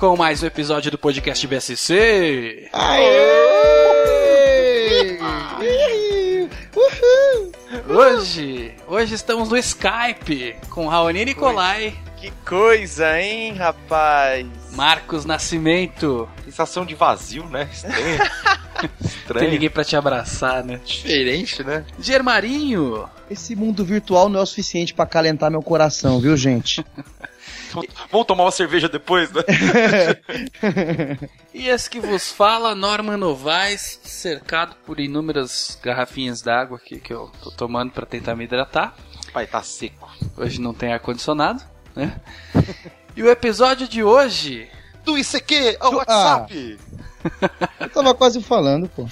Com mais um episódio do podcast BSC. Hoje, hoje estamos no Skype com Raoni Nicolai, Que coisa, hein, rapaz? Marcos Nascimento. Sensação de vazio, né? Estranho. Tem Estranho. ninguém pra te abraçar, né? Diferente, né? Germarinho. Esse mundo virtual não é o suficiente pra acalentar meu coração, viu, gente? Vamos tomar uma cerveja depois, né? E esse que vos fala, Norman Novaes, cercado por inúmeras garrafinhas d'água aqui que eu tô tomando pra tentar me hidratar. Pai, tá seco. Hoje não tem ar-condicionado, né? E o episódio de hoje Do ICQ ao Ah. WhatsApp. Eu tava quase falando, pô.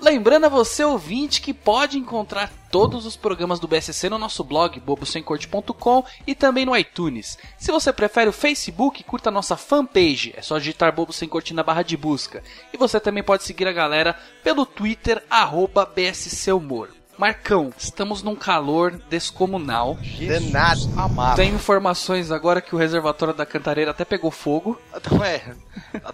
Lembrando a você, ouvinte, que pode encontrar todos os programas do BSC no nosso blog, bobosemcorte.com e também no iTunes. Se você prefere o Facebook, curta a nossa fanpage, é só digitar Bobo Sem Corte na barra de busca. E você também pode seguir a galera pelo Twitter, arroba BSC Humor. Marcão, estamos num calor descomunal. Danado. Amado. Tem informações agora que o reservatório da Cantareira até pegou fogo. Então é,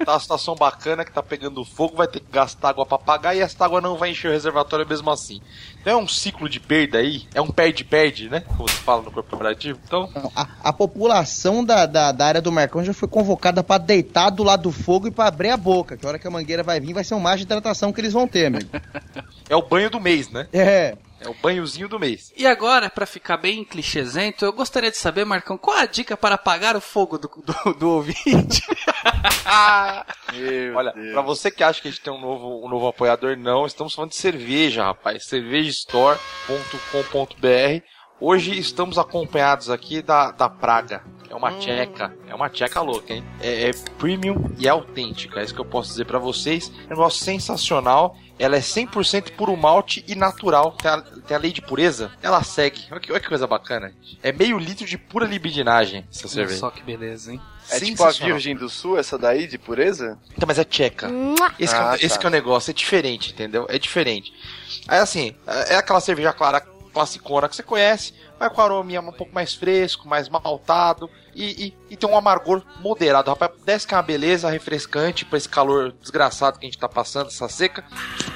tá uma situação bacana que tá pegando fogo, vai ter que gastar água pra pagar e essa água não vai encher o reservatório mesmo assim. Então é um ciclo de perda aí, é um perde-perde, né? Como se fala no corporativo. Então, A, a população da, da, da área do Marcão já foi convocada pra deitar do lado do fogo e pra abrir a boca. Que a hora que a mangueira vai vir vai ser um mar de hidratação que eles vão ter, amigo. é o banho do mês, né? É. É o banhozinho do mês. E agora, pra ficar bem clichêzento, eu gostaria de saber, Marcão, qual a dica para apagar o fogo do, do, do ouvinte? Meu Olha, pra você que acha que a gente tem um novo, um novo apoiador, não, estamos falando de cerveja, rapaz. cervejastore.com.br. Hoje estamos acompanhados aqui da, da Praga. É uma tcheca, é uma tcheca louca, hein? É, é premium e é autêntica, é isso que eu posso dizer pra vocês. É um negócio sensacional. Ela é 100% puro malte e natural. Tem a, tem a lei de pureza. Ela segue. Olha que, olha que coisa bacana. É meio litro de pura libidinagem essa Olha cerveja. só que beleza, hein? É tipo a. Virgem do Sul, essa daí, de pureza? Então, mas é tcheca. Esse, que é, o- Ah, esse tá. que é o negócio, é diferente, entendeu? É diferente. Aí assim, é aquela cerveja clara classicona que você conhece, mas com arominha um pouco mais fresco, mais maltado e, e, e tem um amargor moderado. Rapaz, desce que é uma beleza, refrescante pra esse calor desgraçado que a gente tá passando, essa seca.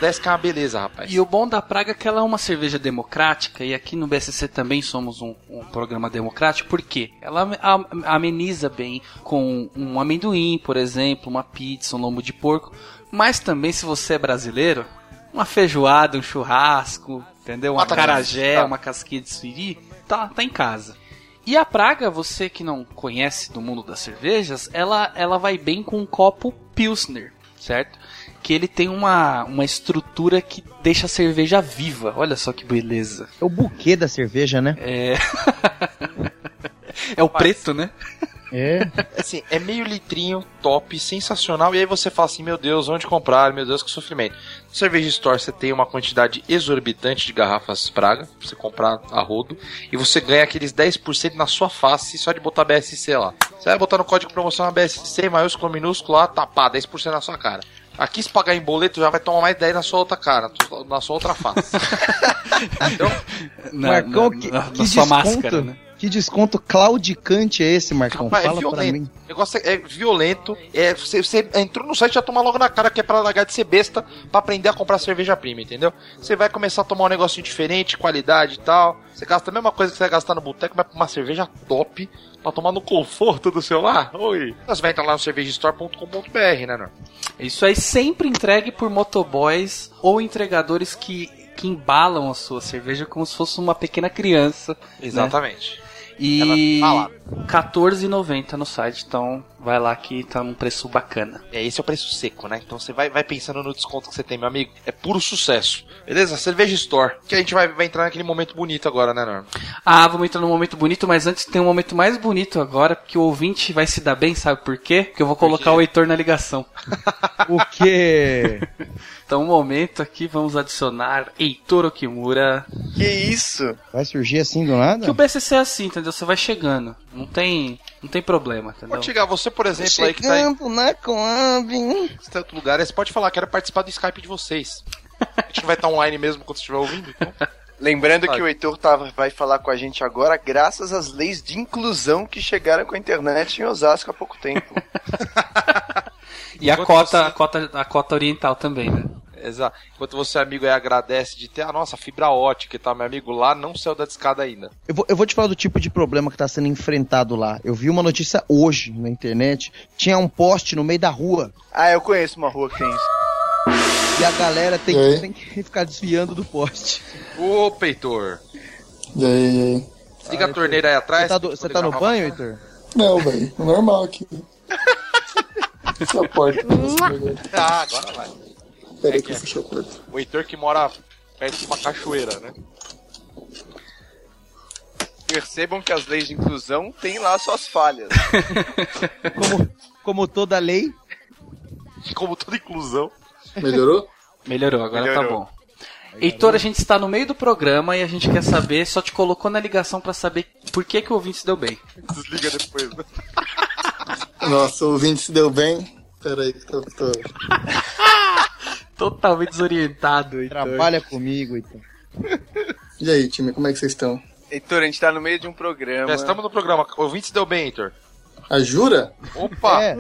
Desce que é uma beleza, rapaz. E o bom da Praga é que ela é uma cerveja democrática, e aqui no BSC também somos um, um programa democrático, por quê? Ela am- ameniza bem com um amendoim, por exemplo, uma pizza, um lombo de porco, mas também se você é brasileiro, uma feijoada, um churrasco, entendeu? Uma Batata carajé, frita. uma casquinha de suiri, tá, tá em casa. E a Praga, você que não conhece do mundo das cervejas, ela, ela vai bem com um copo Pilsner, certo? Que ele tem uma, uma estrutura que deixa a cerveja viva. Olha só que beleza. É o buquê da cerveja, né? É. é o preto, né? É. Assim, é meio litrinho, top, sensacional. E aí você fala assim, meu Deus, onde comprar? Meu Deus, que sofrimento. No Cerveja Store você tem uma quantidade exorbitante de garrafas Praga, pra você comprar a rodo. E você ganha aqueles 10% na sua face só de botar BSC lá. Você vai botar no código promocional BSC, maiúsculo, minúsculo lá, pá, 10% na sua cara. Aqui se pagar em boleto já vai tomar mais 10 na sua outra cara, na sua outra face. então, Na, Marcão, na- que, na- que na sua máscara, né? Que desconto claudicante é esse, Marcão? Rapaz, é Fala pra violento. mim. O negócio é, é violento. É, você, você entrou no site e já toma logo na cara que é pra largar de ser besta pra aprender a comprar cerveja prima, entendeu? Você vai começar a tomar um negocinho diferente, qualidade e tal. Você gasta a mesma coisa que você vai gastar no boteco, mas pra uma cerveja top pra tomar no conforto do seu lar. Oi. Você vai entrar lá no cervejastore.com.br, né, Norm? Isso aí sempre entregue por motoboys ou entregadores que, que embalam a sua cerveja como se fosse uma pequena criança. Exatamente. E Ela R$14,90 no site, então vai lá que tá num preço bacana. É, esse é o preço seco, né? Então você vai, vai pensando no desconto que você tem, meu amigo. É puro sucesso. Beleza? Cerveja Store. Que a gente vai, vai entrar naquele momento bonito agora, né, Norm? Ah, vamos entrar num momento bonito, mas antes tem um momento mais bonito agora, porque o ouvinte vai se dar bem, sabe por quê? Porque eu vou colocar o Heitor na ligação. O quê? Então, um momento aqui, vamos adicionar Heitor Okimura. Que isso? Vai surgir assim do nada? Que o BCC é assim, entendeu? Você vai chegando. Não tem, não tem problema, entendeu? Pode chegar, você, por exemplo, aí que tá aí, Chegando na Coab. você tá em outro lugar, aí você pode falar, quero participar do Skype de vocês. A gente não vai estar online mesmo quando você estiver ouvindo, então. Lembrando que o Heitor tava, vai falar com a gente agora graças às leis de inclusão que chegaram com a internet em Osasco há pouco tempo. E a cota, você- a cota, a cota oriental também, né? Exato. Enquanto você, amigo, aí agradece de ter a nossa fibra ótica e tal, meu amigo, lá não saiu da discada ainda. Eu vou, eu vou te falar do tipo de problema que tá sendo enfrentado lá. Eu vi uma notícia hoje na internet. Tinha um poste no meio da rua. ah, eu conheço uma rua que tem isso. E a galera tem, E aí? tem que ficar desviando do poste. Ô, Peitor. E aí, e aí? Liga a torneira aí atrás. Você tá, do- você tá no banho, Heitor? Não, velho. Normal aqui. Fecha a porta. Ah, agora vai. Pera aí É que que eu fechei a porta. O Heitor que mora perto de uma cachoeira, né? Percebam que as leis de inclusão têm lá suas falhas. Como, como toda lei. Como toda inclusão. Melhorou? Melhorou, agora tá Melhorou. bom. Heitor, a gente está no meio do programa e a gente quer saber, só te colocou na ligação pra saber por que, que o ouvinte se deu bem. Desliga depois, né? Nossa, o ouvinte se deu bem. Pera aí que tô... tô... Totalmente desorientado, Heitor. Trabalha comigo, Heitor. E aí, time, como é que vocês estão? Heitor, a gente tá no meio de um programa. Já estamos no programa. O ouvinte deu bem, Heitor. A Jura? Opa! É,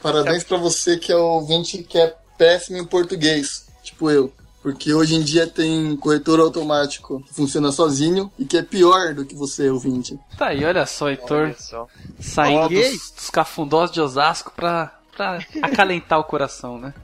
Parabéns pra você que é o ouvinte que é péssimo em português. Tipo eu. Porque hoje em dia tem corretor automático que funciona sozinho e que é pior do que você, ouvinte. Tá aí, olha só, Heitor, Olha só. saindo dos, dos cafundós de Osasco pra, pra acalentar o coração, né?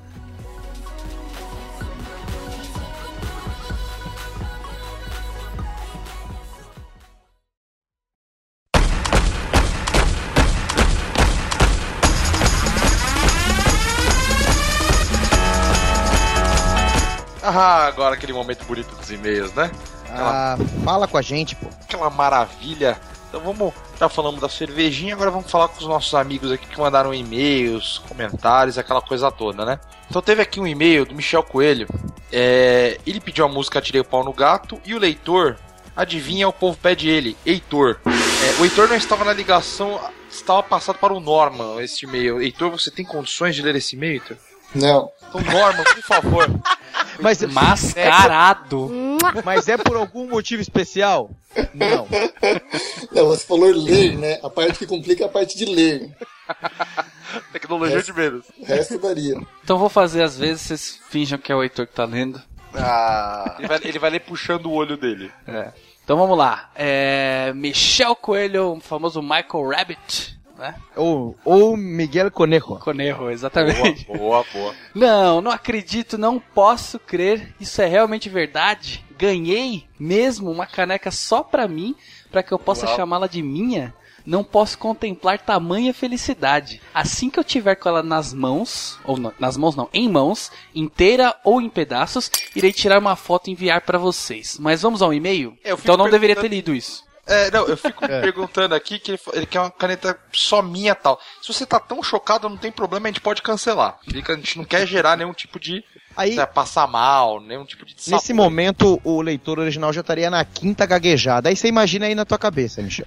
Ah, agora aquele momento bonito dos e-mails, né? ah, fala com a gente, pô. Aquela maravilha. Então vamos. Já falamos da cervejinha, agora vamos falar com os nossos amigos aqui que mandaram e-mails, comentários, aquela coisa toda, né? Então teve aqui um e-mail do Michel Coelho. É, ele pediu a música Tirei o Pau no Gato e o leitor, adivinha, o povo pede ele, Heitor. É, o Heitor não estava na ligação, estava passado para o Norman esse e-mail. Heitor, você tem condições de ler esse e-mail, Heitor? Não. Então, Norman, por favor. Mas, Mascarado! mas é por algum motivo especial? Não. Não, você falou ler, né? A parte que complica é a parte de ler. Tecnologia de menos. O resto varia. Então vou fazer às vezes, vocês finjam que é o Heitor que tá lendo. Ah, Ele vai, ele vai ler puxando o olho dele. É. Então vamos lá. É, Michel Coelho, o famoso Michael Rabbit, né? Ou, ou Miguel Conejo. Conejo, Boa, exatamente. boa, boa. Não, não acredito, não posso crer. Isso é realmente verdade. Ganhei mesmo uma caneca só pra mim, pra que eu possa chamá-la de minha. Não posso contemplar tamanha felicidade. Assim que eu tiver com ela nas mãos, ou não, nas mãos não, em mãos, inteira ou em pedaços, irei tirar uma foto e enviar pra vocês. Mas vamos ao e-mail? Eu Então não deveria ter lido isso. É, não, eu fico me perguntando aqui que ele, quer uma caneta só minha tal. Se você tá tão chocado, não tem problema, a gente pode cancelar. Fica- A gente não quer gerar nenhum tipo de Aí, né, passar mal, nenhum tipo de nesse momento, o leitor original já estaria na quinta gaguejada. Aí você imagina aí na tua cabeça, Michel.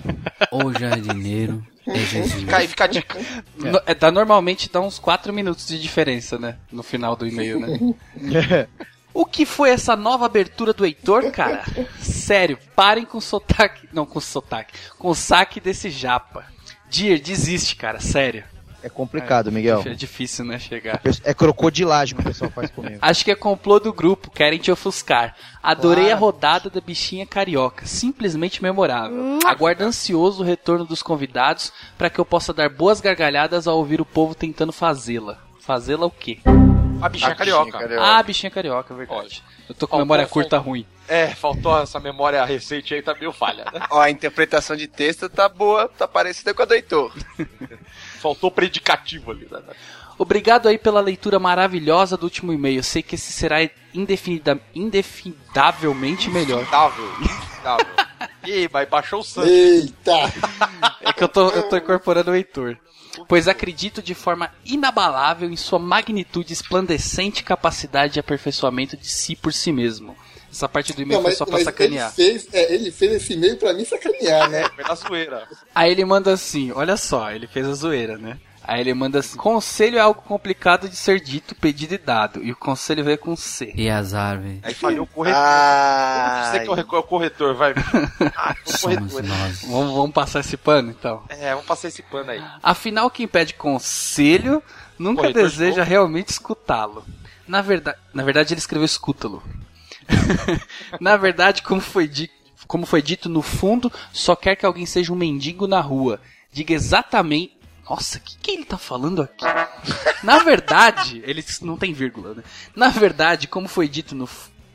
O jardineiro é Jesus. Fica aí, fica a dica. No- é, dá, normalmente dá uns 4 minutos de diferença, né? No final do e-mail, né? O que foi essa nova abertura do Heitor, cara? Sério, parem com o sotaque. Não, com o sotaque. Com o saque desse japa. Dir, desiste, cara, sério. É complicado, Miguel. É difícil, né, chegar. É crocodilagem que o pessoal faz comigo. Acho que é complô do grupo, querem te ofuscar. Adorei Claro. a rodada da bichinha carioca, simplesmente memorável. Aguardo ansioso o retorno dos convidados para que eu possa dar boas gargalhadas ao ouvir o povo tentando fazê-la. Fazê-la o quê? A bichinha A carioca. bichinha carioca. Ah, bichinha carioca, é verdade. Ótimo. Eu tô com Ó, memória curta ruim. É, faltou essa memória recente aí, tá meio falha, né? ó, a interpretação de texto tá boa, tá parecida com a do Heitor. Faltou predicativo ali, né? Obrigado aí pela leitura maravilhosa do último e-mail. Sei que esse será indefinida, indefindavelmente melhor. Indável, indável. Ih, mas baixou o sangue. Eita! É que eu tô, eu tô incorporando o Heitor. Pois acredito de forma inabalável em sua magnitude e esplandecente capacidade de aperfeiçoamento de si por si mesmo. Essa parte do e-mail Não, foi mas, só pra mas ele, sacanear. fez, é, ele fez esse e-mail pra mim sacanear, né? Foi na zoeira. Aí ele manda assim, olha só, ele fez a zoeira, né? Aí ele manda assim: Conselho é algo complicado de ser dito, pedido e dado. E o conselho veio com C. E azar, velho. Aí falhou o corretor. Ah, Você que é o é o corretor, vai. Ah, o Somos corretor. nós. Vamos, vamos passar esse pano então. É, vamos passar esse pano aí. Afinal, quem pede conselho nunca Corretor de deseja novo? realmente escutá-lo. Na verdade, na verdade ele escreveu escútalo. na verdade, como foi, di- como foi dito no fundo, só quer que alguém seja um mendigo na rua. Diga exatamente. Nossa, o que, que ele tá falando aqui? Na verdade, ele não tem vírgula, né? Na verdade, como foi dito no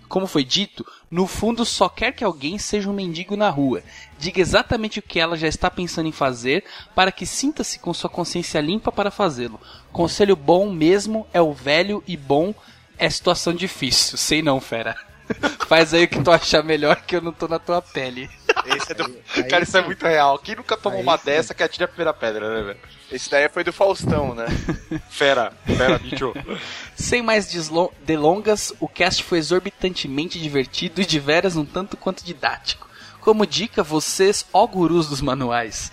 como foi dito, no fundo só quer que alguém seja um mendigo na rua. Diga exatamente o que ela já está pensando em fazer para que sinta-se com sua consciência limpa para fazê-lo. Conselho bom mesmo é o velho e bom é situação difícil. Sei não, fera. Faz aí o que tu achar melhor que eu não tô na tua pele. esse, é do- Aí Cara, isso é muito real. Quem nunca tomou Aí uma sim. dessa que atira a primeira pedra, né, velho? Esse daí foi do Faustão, né? Fera, fera, bicho. Sem mais delongas, o cast foi exorbitantemente divertido e de veras um tanto quanto didático. Como dica, vocês, ó gurus dos manuais.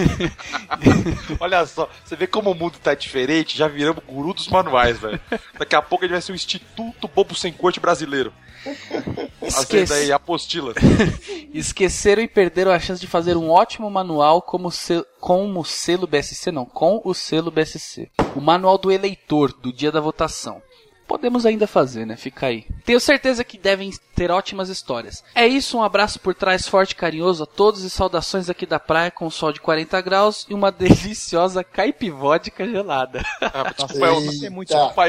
Olha só, você vê como o mundo tá diferente, já viramos guru dos manuais, velho. Daqui a pouco ele vai ser o Instituto Bobo Sem Corte Brasileiro. Fazendo aí, Esquece- apostila. Esqueceram e perderam a chance de fazer um ótimo manual como se- com o selo BSC, não, com o selo BSC. O manual do eleitor, do dia da votação. Podemos ainda fazer, né? Fica aí. Tenho certeza que devem ter ótimas histórias. É isso, um abraço por trás forte e carinhoso a todos e saudações aqui da praia com sol de 40 graus e uma deliciosa caipivódica gelada. Ah, desculpa, é. Isso é muito, desculpa,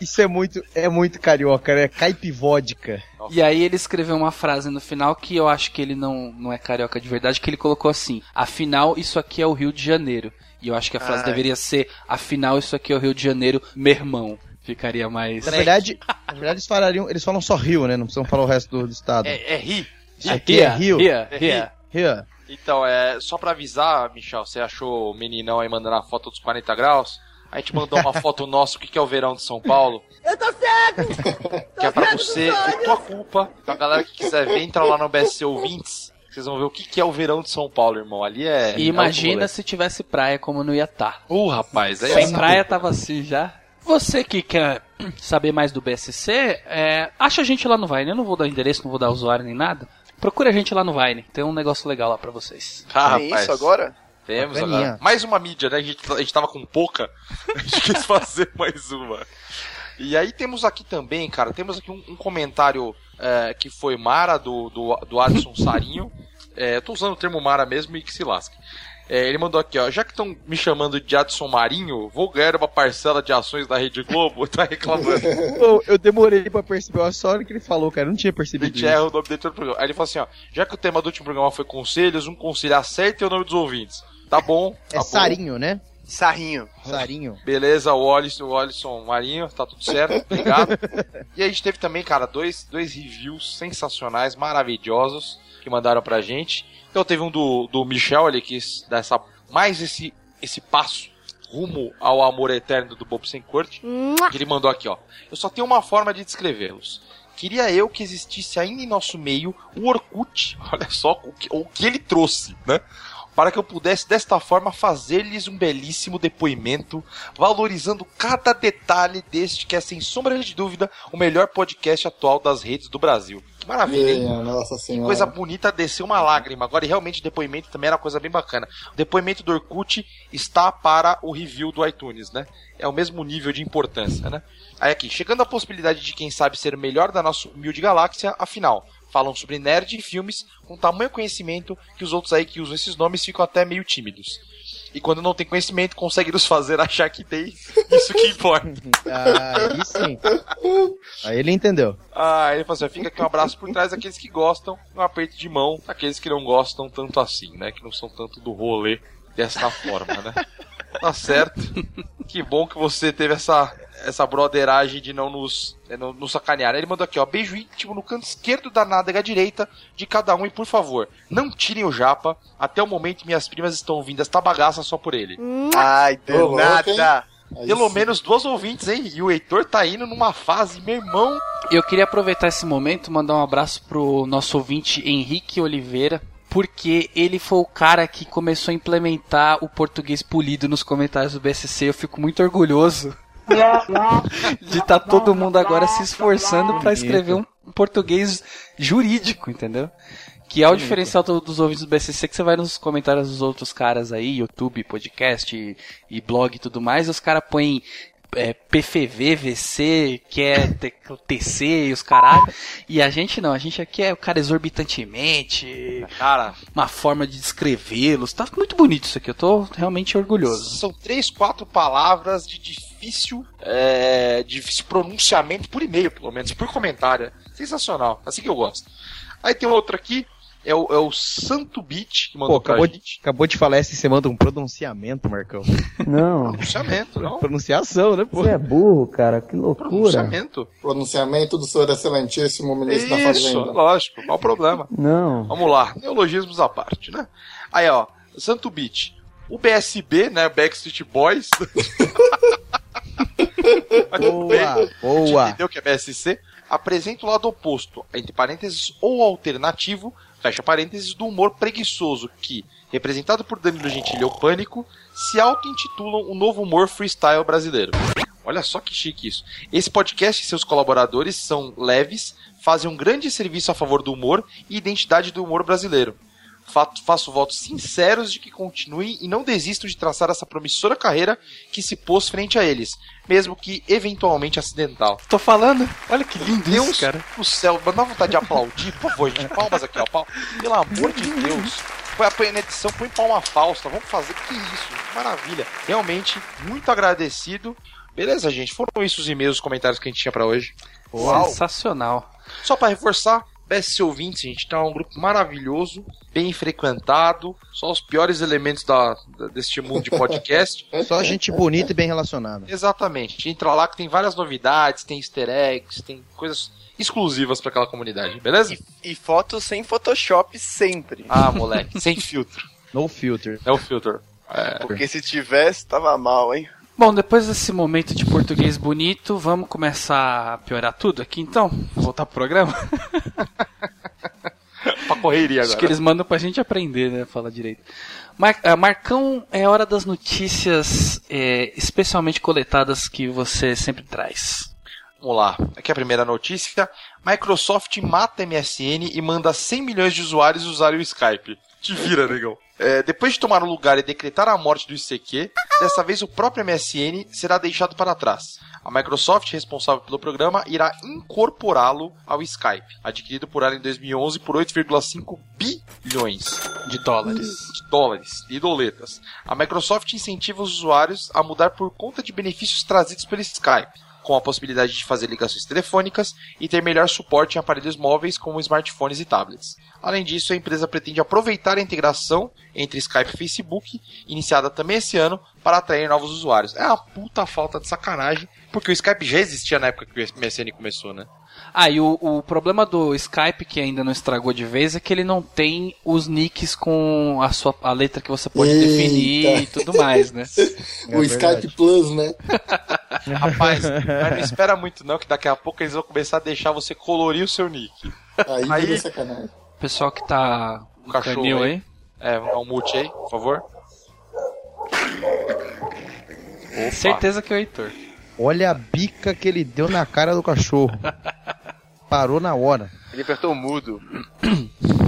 isso é muito, é muito carioca, né? Caipivódica. E aí ele escreveu uma frase no final que eu acho que ele não, não é carioca de verdade, que ele colocou assim: Afinal, isso aqui é o Rio de Janeiro. E eu acho que a frase Ai. deveria ser: Afinal, isso aqui é o Rio de Janeiro, meu irmão. Ficaria mais. Na verdade, na verdade eles falariam, eles falam só Rio, né? Não precisam falar o resto do, do estado. É, é ri. Aqui é Rio. Ria, É ria. Rio. Então, é, só pra avisar, Michel, você achou o meninão aí mandando a foto dos 40 graus? A gente mandou uma foto nossa, o que que é o verão de São Paulo. Eu tô cego! Que é pra você, por tua culpa. Pra galera que quiser ver, entra lá no BSC Ouvintes. Vocês vão ver o que que é o verão de São Paulo, irmão. Ali é. E imagina se tivesse praia como não ia estar. rolê. Uh, rapaz, aí Sem é praia tava assim já. Você que quer saber mais do BSC, é, acha a gente lá no Vine. Eu não vou dar endereço, não vou dar usuário nem nada. Procura a gente lá no Vine. Tem um negócio legal lá pra vocês. Ah, rapaz. isso agora? Temos Bacaninha. agora. Mais uma mídia, né? A gente, a gente tava com pouca. A gente quis fazer mais uma. E aí temos aqui também, cara, temos aqui um, um comentário é, que foi Mara, do, do, do Adson Sarinho. É, eu tô usando o termo Mara mesmo e que se lasque. É, ele mandou aqui, ó. Já que estão me chamando de Adson Marinho, vou ganhar uma parcela de ações da Rede Globo. Tá reclamando. Pô, eu demorei pra perceber, a hora que ele falou, cara. Eu não tinha A percebido gente isso. erra o nome dele todo programa. Aí ele falou assim, ó. Já que o tema do último programa foi conselhos, um conselho acerta e o nome dos ouvintes. Tá bom. É tá bom. Sarinho, né? Sarrinho. Sarinho. Beleza, o Alisson, o Alisson Marinho, tá tudo certo, obrigado. e a gente teve também, cara, dois, dois reviews sensacionais, maravilhosos, que mandaram pra gente. Então teve um do, do Michel, ele quis dar essa, mais esse, esse passo rumo ao amor eterno do Bobo Sem Corte. que Ele mandou aqui, ó. Eu só tenho uma forma de descrevê-los. Queria eu que existisse ainda em nosso meio o Orkut, olha só o que, o que ele trouxe, né? Para que eu pudesse desta forma fazer-lhes um belíssimo depoimento, valorizando cada detalhe deste que é, sem sombra de dúvida, o melhor podcast atual das redes do Brasil. Que maravilha, hein? Minha Nossa Senhora. Coisa bonita, desceu uma lágrima. Agora, e realmente, o depoimento também era coisa bem bacana. O depoimento do Orkut está para o review do iTunes, né? É o mesmo nível de importância, né? Aí aqui, chegando à possibilidade de quem sabe ser o melhor da nossa humilde galáxia, afinal, falam sobre nerd e filmes com tamanho conhecimento que os outros aí que usam esses nomes ficam até meio tímidos. E quando não tem conhecimento, consegue nos fazer achar que tem. Isso que importa. Ah, aí sim. Aí ele entendeu. Ah, ele falou assim: fica aqui um abraço por trás daqueles que gostam, um aperto de mão daqueles que não gostam tanto assim, né? Que não são tanto do rolê dessa forma, né? Tá certo. Que bom que você teve essa, essa broderagem de não nos, é, não, nos sacanear. Ele mandou aqui, ó, beijo íntimo no canto esquerdo da nádega direita de cada um e por favor, não tirem o japa. Até o momento minhas primas estão ouvindo esta bagaça só por ele. Ai, Ô, louco, danada. Aí Pelo sim. menos duas ouvintes, hein? E o Heitor tá indo numa fase, meu irmão. Eu queria aproveitar esse momento e mandar um abraço pro nosso ouvinte Henrique Oliveira. Porque ele foi o cara que começou a implementar o português polido nos comentários do BSC. Eu fico muito orgulhoso de estar tá todo mundo agora se esforçando para escrever um português jurídico, entendeu? Que é o diferencial do, dos ouvintes do BCC, que você vai nos comentários dos outros caras aí, YouTube, podcast e, e blog e tudo mais, e os caras põem é, PFV, VC, que é TC e os caralho. E a gente não, a gente aqui é o cara exorbitantemente. Cara, uma forma de descrevê-los. Tá muito bonito isso aqui, eu tô realmente orgulhoso. São três, quatro palavras de difícil, é, difícil pronunciamento por e-mail, pelo menos, por comentário. Sensacional, assim que eu gosto. Aí tem outro aqui, é o, é o Santo Beat que mandou Pô, acabou de, acabou de falar esse, você manda um pronunciamento, Marcão. Não. pronunciamento, não. Pronunciação, né, pô? Você é burro, cara, que loucura. Pronunciamento. Pronunciamento do senhor excelentíssimo ministro da Isso, Fazenda. lógico, qual o problema? Não. Vamos lá, neologismos à parte, né? Aí, ó, Santo Beat. O BSB, né, Backstreet Boys. Boa, boa. Entendeu que é BSC? Apresenta o lado oposto, entre parênteses, ou alternativo, fecha parênteses, do humor preguiçoso que, representado por Danilo Gentili ou Pânico, se auto-intitulam o novo humor freestyle brasileiro. Olha só que chique isso. Esse podcast e seus colaboradores são leves, fazem um grande serviço a favor do humor e identidade do humor brasileiro. Faço votos sinceros de que continuem e não desistam de traçar essa promissora carreira que se pôs frente a eles, mesmo que eventualmente acidental. Tô falando? Olha que lindo Deus isso, cara. do céu, dá vontade de aplaudir, por favor, gente. Palmas aqui, ó. Palmas. Pelo amor de Deus. Põe a edição, põe palma falsa. Vamos fazer. Que isso? Maravilha. Realmente, muito agradecido. Beleza, gente. Foram isso os e-mails, os comentários que a gente tinha pra hoje. Sensacional. Só pra reforçar, BSC Ouvintes, gente, tá um grupo maravilhoso, bem frequentado, só os piores elementos da, da- deste mundo de podcast. Só gente bonita e bem relacionada. Exatamente. Entra lá que tem várias novidades, tem easter eggs, tem coisas exclusivas pra aquela comunidade, beleza? E, e fotos sem Photoshop sempre. Ah, moleque, sem filtro. No filter. É o filtro. É. Porque se tivesse, tava mal, hein? Bom, depois desse momento de português bonito, vamos começar a piorar tudo aqui então? Voltar pro programa? pra correria Acho agora. que eles mandam pra gente aprender, né? Fala direito. Mar ah, Marcão, é hora das notícias é, especialmente coletadas que você sempre traz. Vamos lá. Aqui é a primeira notícia. Microsoft mata MSN e manda 100 milhões de usuários usarem o Skype. Te vira, negão. É, depois de tomar o lugar e decretar a morte do ICQ, dessa vez o próprio MSN será deixado para trás. A Microsoft, responsável pelo programa, irá incorporá-lo ao Skype, adquirido por ela em 2011 por 8,5 bilhões De dólares. de dólares e doletas. A Microsoft incentiva os usuários a mudar por conta de benefícios trazidos pelo Skype, com a possibilidade de fazer ligações telefônicas e ter melhor suporte em aparelhos móveis como smartphones e tablets. Além disso, a empresa pretende aproveitar a integração entre Skype e Facebook, iniciada também esse ano, para atrair novos usuários. É uma puta falta de sacanagem, porque o Skype já existia na época que o MSN começou, né? Ah, e o, o problema do Skype, que ainda não estragou de vez, é que ele não tem os nicks com a, sua, a letra que você pode Eita. definir e tudo mais, né? o verdade. Skype Plus, né? Rapaz, mas não espera muito não, que daqui a pouco eles vão começar a deixar você colorir o seu nick. Aí, Aí- sacanagem. Pessoal que tá O cachorro canil aí. aí. É, um mute aí, por favor. Opa. Certeza que é o Heitor. Olha a bica que ele deu na cara do cachorro. Parou na hora. Ele apertou o mudo.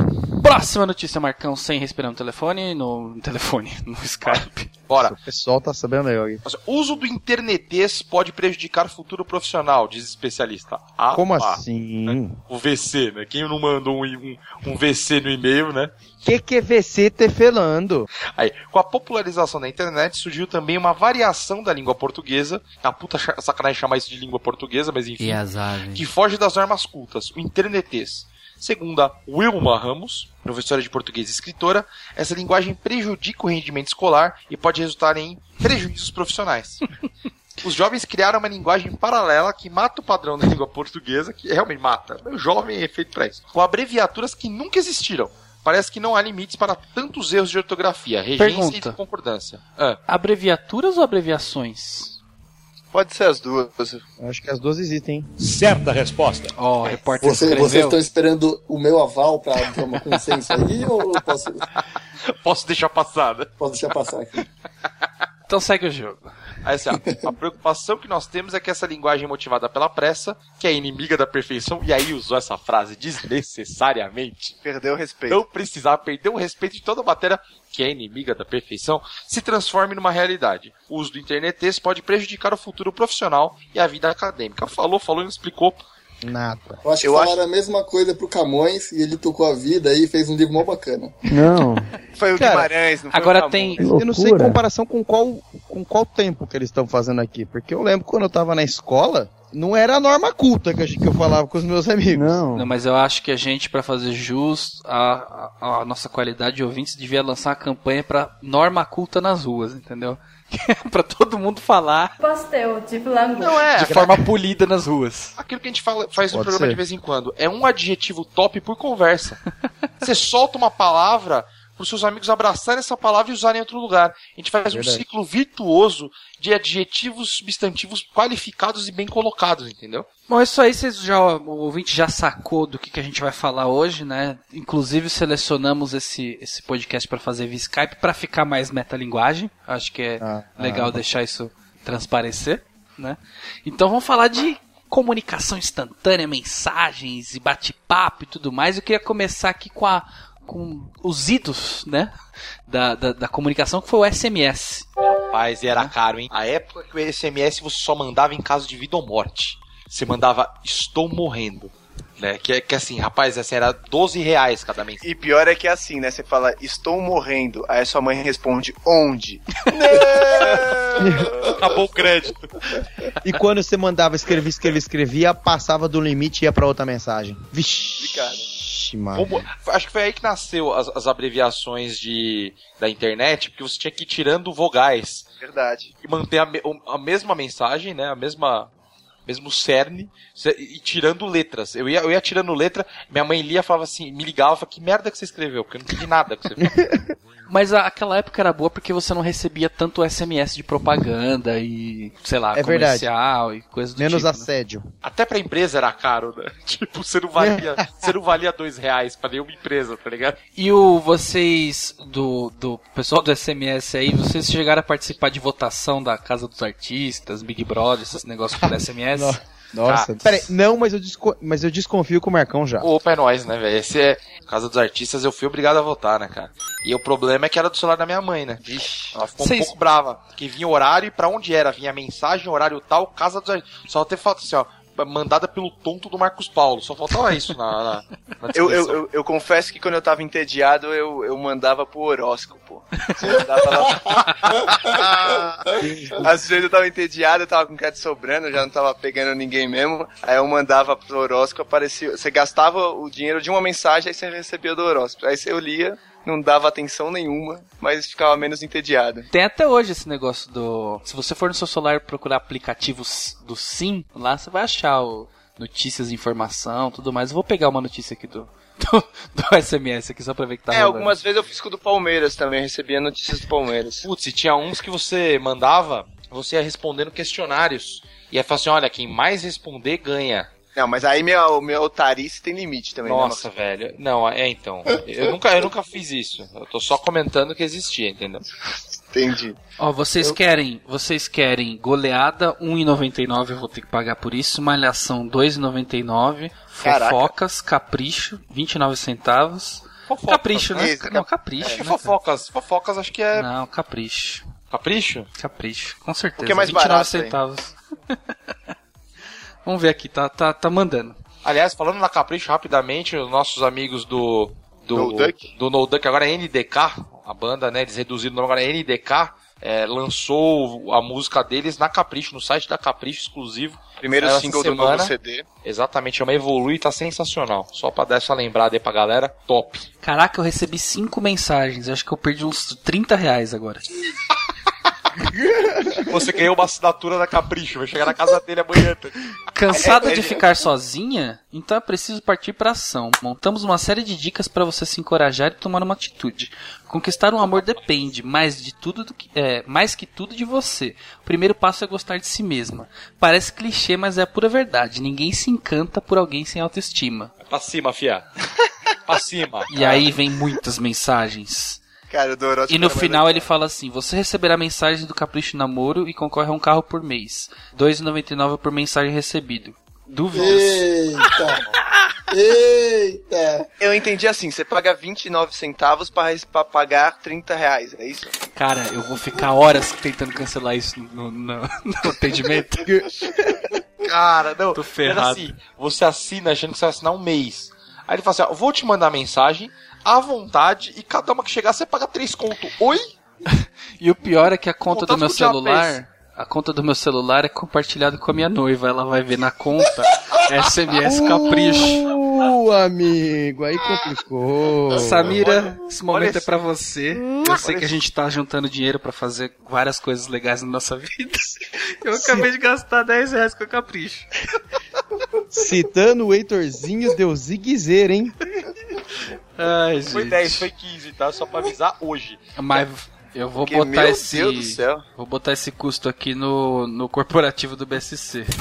Próxima notícia, Marcão, sem respirar no telefone, no, no telefone, no Skype. Bora. O pessoal tá sabendo aí, ó. Nossa, Uso do internetês pode prejudicar futuro profissional, diz especialista. Ah, Como ah. assim? O VC, né? Quem não mandou um, um, um VC no e-mail, né? Que que é VC te felando? Aí, com a popularização da internet, surgiu também uma variação da língua portuguesa. É uma puta sacanagem chamar isso de língua portuguesa, mas enfim. azar, velho. que foge das normas cultas, o internetês. Segundo a Wilma Ramos, professora de português e escritora, essa linguagem prejudica o rendimento escolar e pode resultar em prejuízos profissionais. Os jovens criaram uma linguagem paralela que mata o padrão da língua portuguesa, que realmente mata. O jovem é feito para isso. Com abreviaturas que nunca existiram. Parece que não há limites para tantos erros de ortografia, regência Pergunta. e concordância. Ah, Abreviaturas ou abreviações? Pode ser as duas. Acho que as duas existem, hein? Certa resposta. Ó, o repórter Você- escreveu. vocês estão esperando o meu aval pra tomar consenso aí ou posso, Posso deixar passada. posso deixar passar aqui? Então segue o jogo. Aí, assim, ó, a preocupação que nós temos é que essa linguagem motivada pela pressa, que é inimiga da perfeição, e aí usou essa frase desnecessariamente, Perdeu o respeito. não precisar perder o respeito de toda a matéria que é inimiga da perfeição, se transforme numa realidade. O uso do internet pode prejudicar o futuro profissional e a vida acadêmica. Falou, falou e não explicou. Nada. Eu acho que Eu falaram a mesma coisa pro Camões e ele tocou a vida aí e fez um livro mó bacana. Não. Foi o Cara, Guimarães, não foi agora tem- Eu não sei em comparação com qual, com qual tempo que eles estão fazendo aqui. Porque eu lembro quando eu tava na escola, não era a norma culta que eu, que eu falava com os meus amigos. Não. Não, mas eu acho que a gente, pra fazer jus à, à- à nossa qualidade de ouvintes, devia lançar uma campanha pra norma culta nas ruas, entendeu? pra todo mundo falar Pastel de flango. Não é, de forma polida nas ruas. aquilo que a gente fala, faz no Pode programa ser. de vez em quando. É um adjetivo top por conversa. Você solta uma palavra para seus amigos abraçarem essa palavra e usarem em outro lugar. A gente faz um Verdade. ciclo virtuoso de adjetivos substantivos qualificados e bem colocados, entendeu? Bom, isso aí vocês já, o ouvinte já sacou do que, que a gente vai falar hoje, né? Inclusive selecionamos esse, esse podcast para fazer via Skype para ficar mais metalinguagem. Acho que é Ah, legal deixar isso transparecer, né? Então vamos falar de comunicação instantânea, mensagens e bate-papo e tudo mais. Eu queria começar aqui com a com os idos, né? Da, da, da comunicação, que foi o SMS. Rapaz, e era caro, hein? A época que o SMS você só mandava em caso de vida ou morte. Você mandava estou morrendo. Né? Que, que assim, rapaz, assim, era 12 reais cada mensagem. E pior é que é assim, né? Você fala, estou morrendo. Aí a sua mãe responde, onde? Acabou o crédito. E quando você mandava escrever, escrever, escrevia, passava do limite e ia pra outra mensagem. Vixe, mano. Acho que foi aí que nasceu as, as abreviações de, da internet, porque você tinha que ir tirando vogais Verdade. e manter a, a mesma mensagem, né? A mesma mesmo cerne e tirando letras. Eu ia, eu ia tirando letra, minha mãe lia, falava assim, me ligava, falava, que merda que você escreveu, porque eu não entendi nada que você fez. Mas a- aquela época era boa porque você não recebia tanto SMS de propaganda e, sei lá, É verdade. comercial e coisas do Menos tipo. né? assédio. Até pra empresa era caro, né? Tipo, você não valia, você não valia dois reais pra nenhuma empresa, tá ligado? E o vocês do, do pessoal do SMS aí, vocês chegaram a participar de votação da Casa dos Artistas, Big Brother, esses negócios por SMS? Nossa. Ah. Peraí, não, mas eu, desco- mas eu desconfio com o Marcão já. Opa, é nóis, né, velho? Esse é. Casa dos Artistas, eu fui obrigado a votar, né, cara? E o problema é que era do celular da minha mãe, né? Vixe, ela ficou Vocês- um pouco brava. Que vinha horário e pra onde era? Vinha mensagem, horário tal, Casa dos Artistas. Só ter falta assim, ó. Mandada pelo tonto do Marcos Paulo. Só faltava isso na, na, na Eu, eu, eu, eu confesso que quando eu tava entediado, eu, eu mandava pro horóscopo. Lá- Às vezes eu tava entediado, eu tava com crédito sobrando, eu já não tava pegando ninguém mesmo. Aí eu mandava pro horóscopo, aparecia. Você gastava o dinheiro de uma mensagem, aí você recebia do horóscopo. Aí você eu lia, não dava atenção nenhuma, mas ficava menos entediado. Tem até hoje esse negócio do. Se você for no seu celular procurar aplicativos do Sim, lá você vai achar o notícias, informação, tudo mais. Eu vou pegar uma notícia aqui do, do, do SMS aqui só pra ver que tá é, rolando. algumas vezes eu fiz com o do Palmeiras também, recebia notícias do Palmeiras. Putz, e tinha uns que você mandava, você ia respondendo questionários. E aí falava assim: olha, quem mais responder ganha. Não, mas aí o meu otarice tem limite também, né, Nossa, velho. Não, é então. Eu nunca, eu nunca fiz isso. Eu tô só comentando que existia, entendeu? Entendi. Ó, vocês querem, vocês querem goleada 1,99, eu vou ter que pagar por isso, malhação 2,99, Caraca. fofocas, capricho, 29 centavos. Fofocas, Capricho, né? Não, capricho, Acho que né? fofocas, fofocas acho que é Não, capricho. capricho. Capricho, com certeza. O que é mais 29 barato centavos. Vamos ver aqui, tá, tá, tá mandando. Aliás, falando na Capricho rapidamente, os nossos amigos do do No Duck? do No Duck, agora é NDK, a banda, né, eles reduziram o nome agora é NDK, é, lançou a música deles na Capricho, no site da Capricho exclusivo. Primeiro single do semana. novo CD. Exatamente, chama Evolui, tá sensacional. Só pra dar essa lembrada aí pra galera, top. Caraca, eu recebi cinco mensagens. Acho que eu perdi uns 30 reais agora. Você ganhou uma assinatura da Capricho, vai chegar na casa dele amanhã. Cansada de ficar sozinha? Então é preciso partir para ação. Montamos uma série de dicas para você se encorajar e tomar uma atitude. Conquistar um amor depende mais de tudo do que, é, mais que tudo de você. O primeiro passo é gostar de si mesma. Parece clichê, mas é a pura verdade. Ninguém se encanta por alguém sem autoestima. Pra cima, fia. Pra cima. E aí vem muitas mensagens. Cara, o Dorothy E no final ele fala assim: Você receberá mensagem do Capricho Namoro e concorre a um carro por mês. R$ 2,99 por mensagem recebido. Dúvidas? Eita! Eita! Eu entendi assim, você paga 29 centavos pra, res- pra pagar 30 reais, é isso? Cara, eu vou ficar horas tentando cancelar isso no, no- no atendimento. Cara, não. Tô Era ferrado. assim, você assina achando que você vai assinar um mês. Aí ele fala assim, ó, vou te mandar mensagem à vontade e cada uma que chegar você paga três conto. Oi? E o pior é que a conta do meu celular. A conta do meu celular é compartilhada com a minha noiva. Ela vai ver na conta SMS Capricho. Uh, amigo, aí complicou. Samira, esse momento olha é pra você. Eu sei que a gente tá juntando dinheiro pra fazer várias coisas legais na nossa vida. Eu acabei de gastar 10 reais com a Capricho. Citando o Heitorzinho, deu ziguezeira, hein? Ai, Foi gente. 10, foi 15, tá? Só pra avisar hoje. Mas eu vou Porque, botar meu esse. Deus do céu. Vou botar esse custo aqui no, no corporativo do BSC.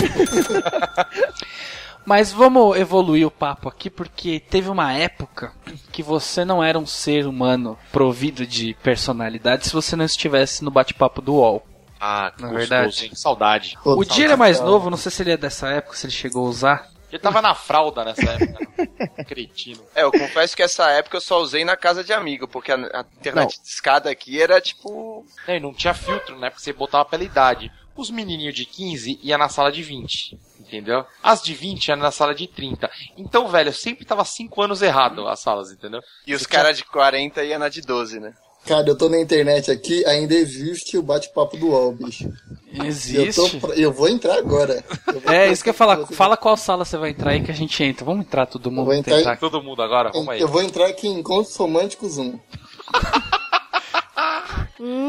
Mas vamos evoluir o papo aqui, porque teve uma época que você não era um ser humano provido de personalidade se você não estivesse no bate-papo do UOL. Ah, Na gostoso, verdade. hein? Saudade. O dia ele é mais novo, não sei se ele é dessa época, se ele chegou a usar. Ele tava na fralda nessa época. Cretino. É, eu confesso que essa época eu só usei na casa de amigo, porque a, a internet de escada aqui era tipo. Não, e não tinha filtro, né? Porque você botava pela idade. Os menininhos de 15 ia na sala de 20. Entendeu? As de 20 iam na sala de 30. Então, velho, eu sempre tava 5 anos errado as salas, entendeu? E os caras de 40 iam na de 12, né? Cara, eu tô na internet aqui, ainda existe o bate-papo do UOL, bicho. Eu, tô, Existe. eu vou entrar agora. Vou É, isso que eu ia falar. Fala qual sala você vai entrar aí que a gente entra. Vamos entrar todo mundo. vou entrar. Todo mundo agora, vamos aí. Eu vou entrar aqui em Encontros Românticos 1.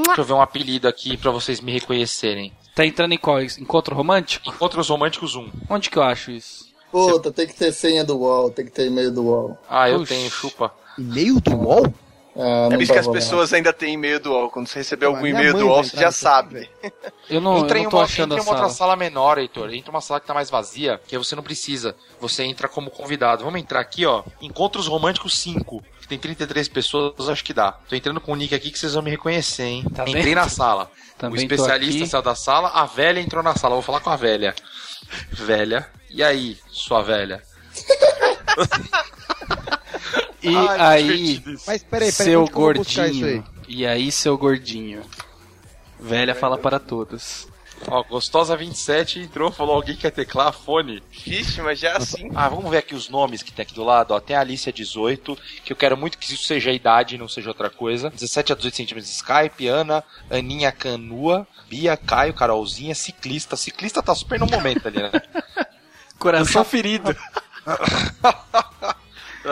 Deixa eu ver um apelido aqui pra vocês me reconhecerem. Tá entrando em qual? Encontro romântico? Encontros Românticos 1. Onde que eu acho isso? Puta, tem que ter senha do UOL, tem que ter e-mail do UOL. Ah, eu Puxa. tenho, chupa. E-mail do UOL? Ah, É isso que as pessoas ainda têm e-mail do UOL. Quando você receber algum e-mail do UOL, você já sabe. Eu não, entra eu em não tô uma, achando entra a em uma outra sala. sala menor, Heitor. Entra uma sala que tá mais vazia, que aí você não precisa. Você entra como convidado. Vamos entrar aqui, ó. Encontros Românticos 5. Que tem 33 pessoas, acho que dá. Tô entrando com o nick aqui que vocês vão me reconhecer, hein? Tá Entrei bem? na sala. Também o especialista saiu da sala, a velha entrou na sala. Vou falar com a velha. Velha. E aí, sua velha? E Ai, aí. Mas peraí, peraí, seu gordinho. E aí, seu gordinho. Velha fala para todos. Ó, Gostosa 27 entrou, falou alguém quer teclar fone. Vixe, mas já assim. Ah, vamos ver aqui os nomes que tem aqui do lado. Ó, tem a Alicia 18, que eu quero muito que isso seja a idade, não seja outra coisa. 17 a 18 centímetros de Skype, Ana, Aninha Canua, Bia, Caio, Carolzinha, ciclista. Ciclista tá super no momento ali, né? Coração ferido.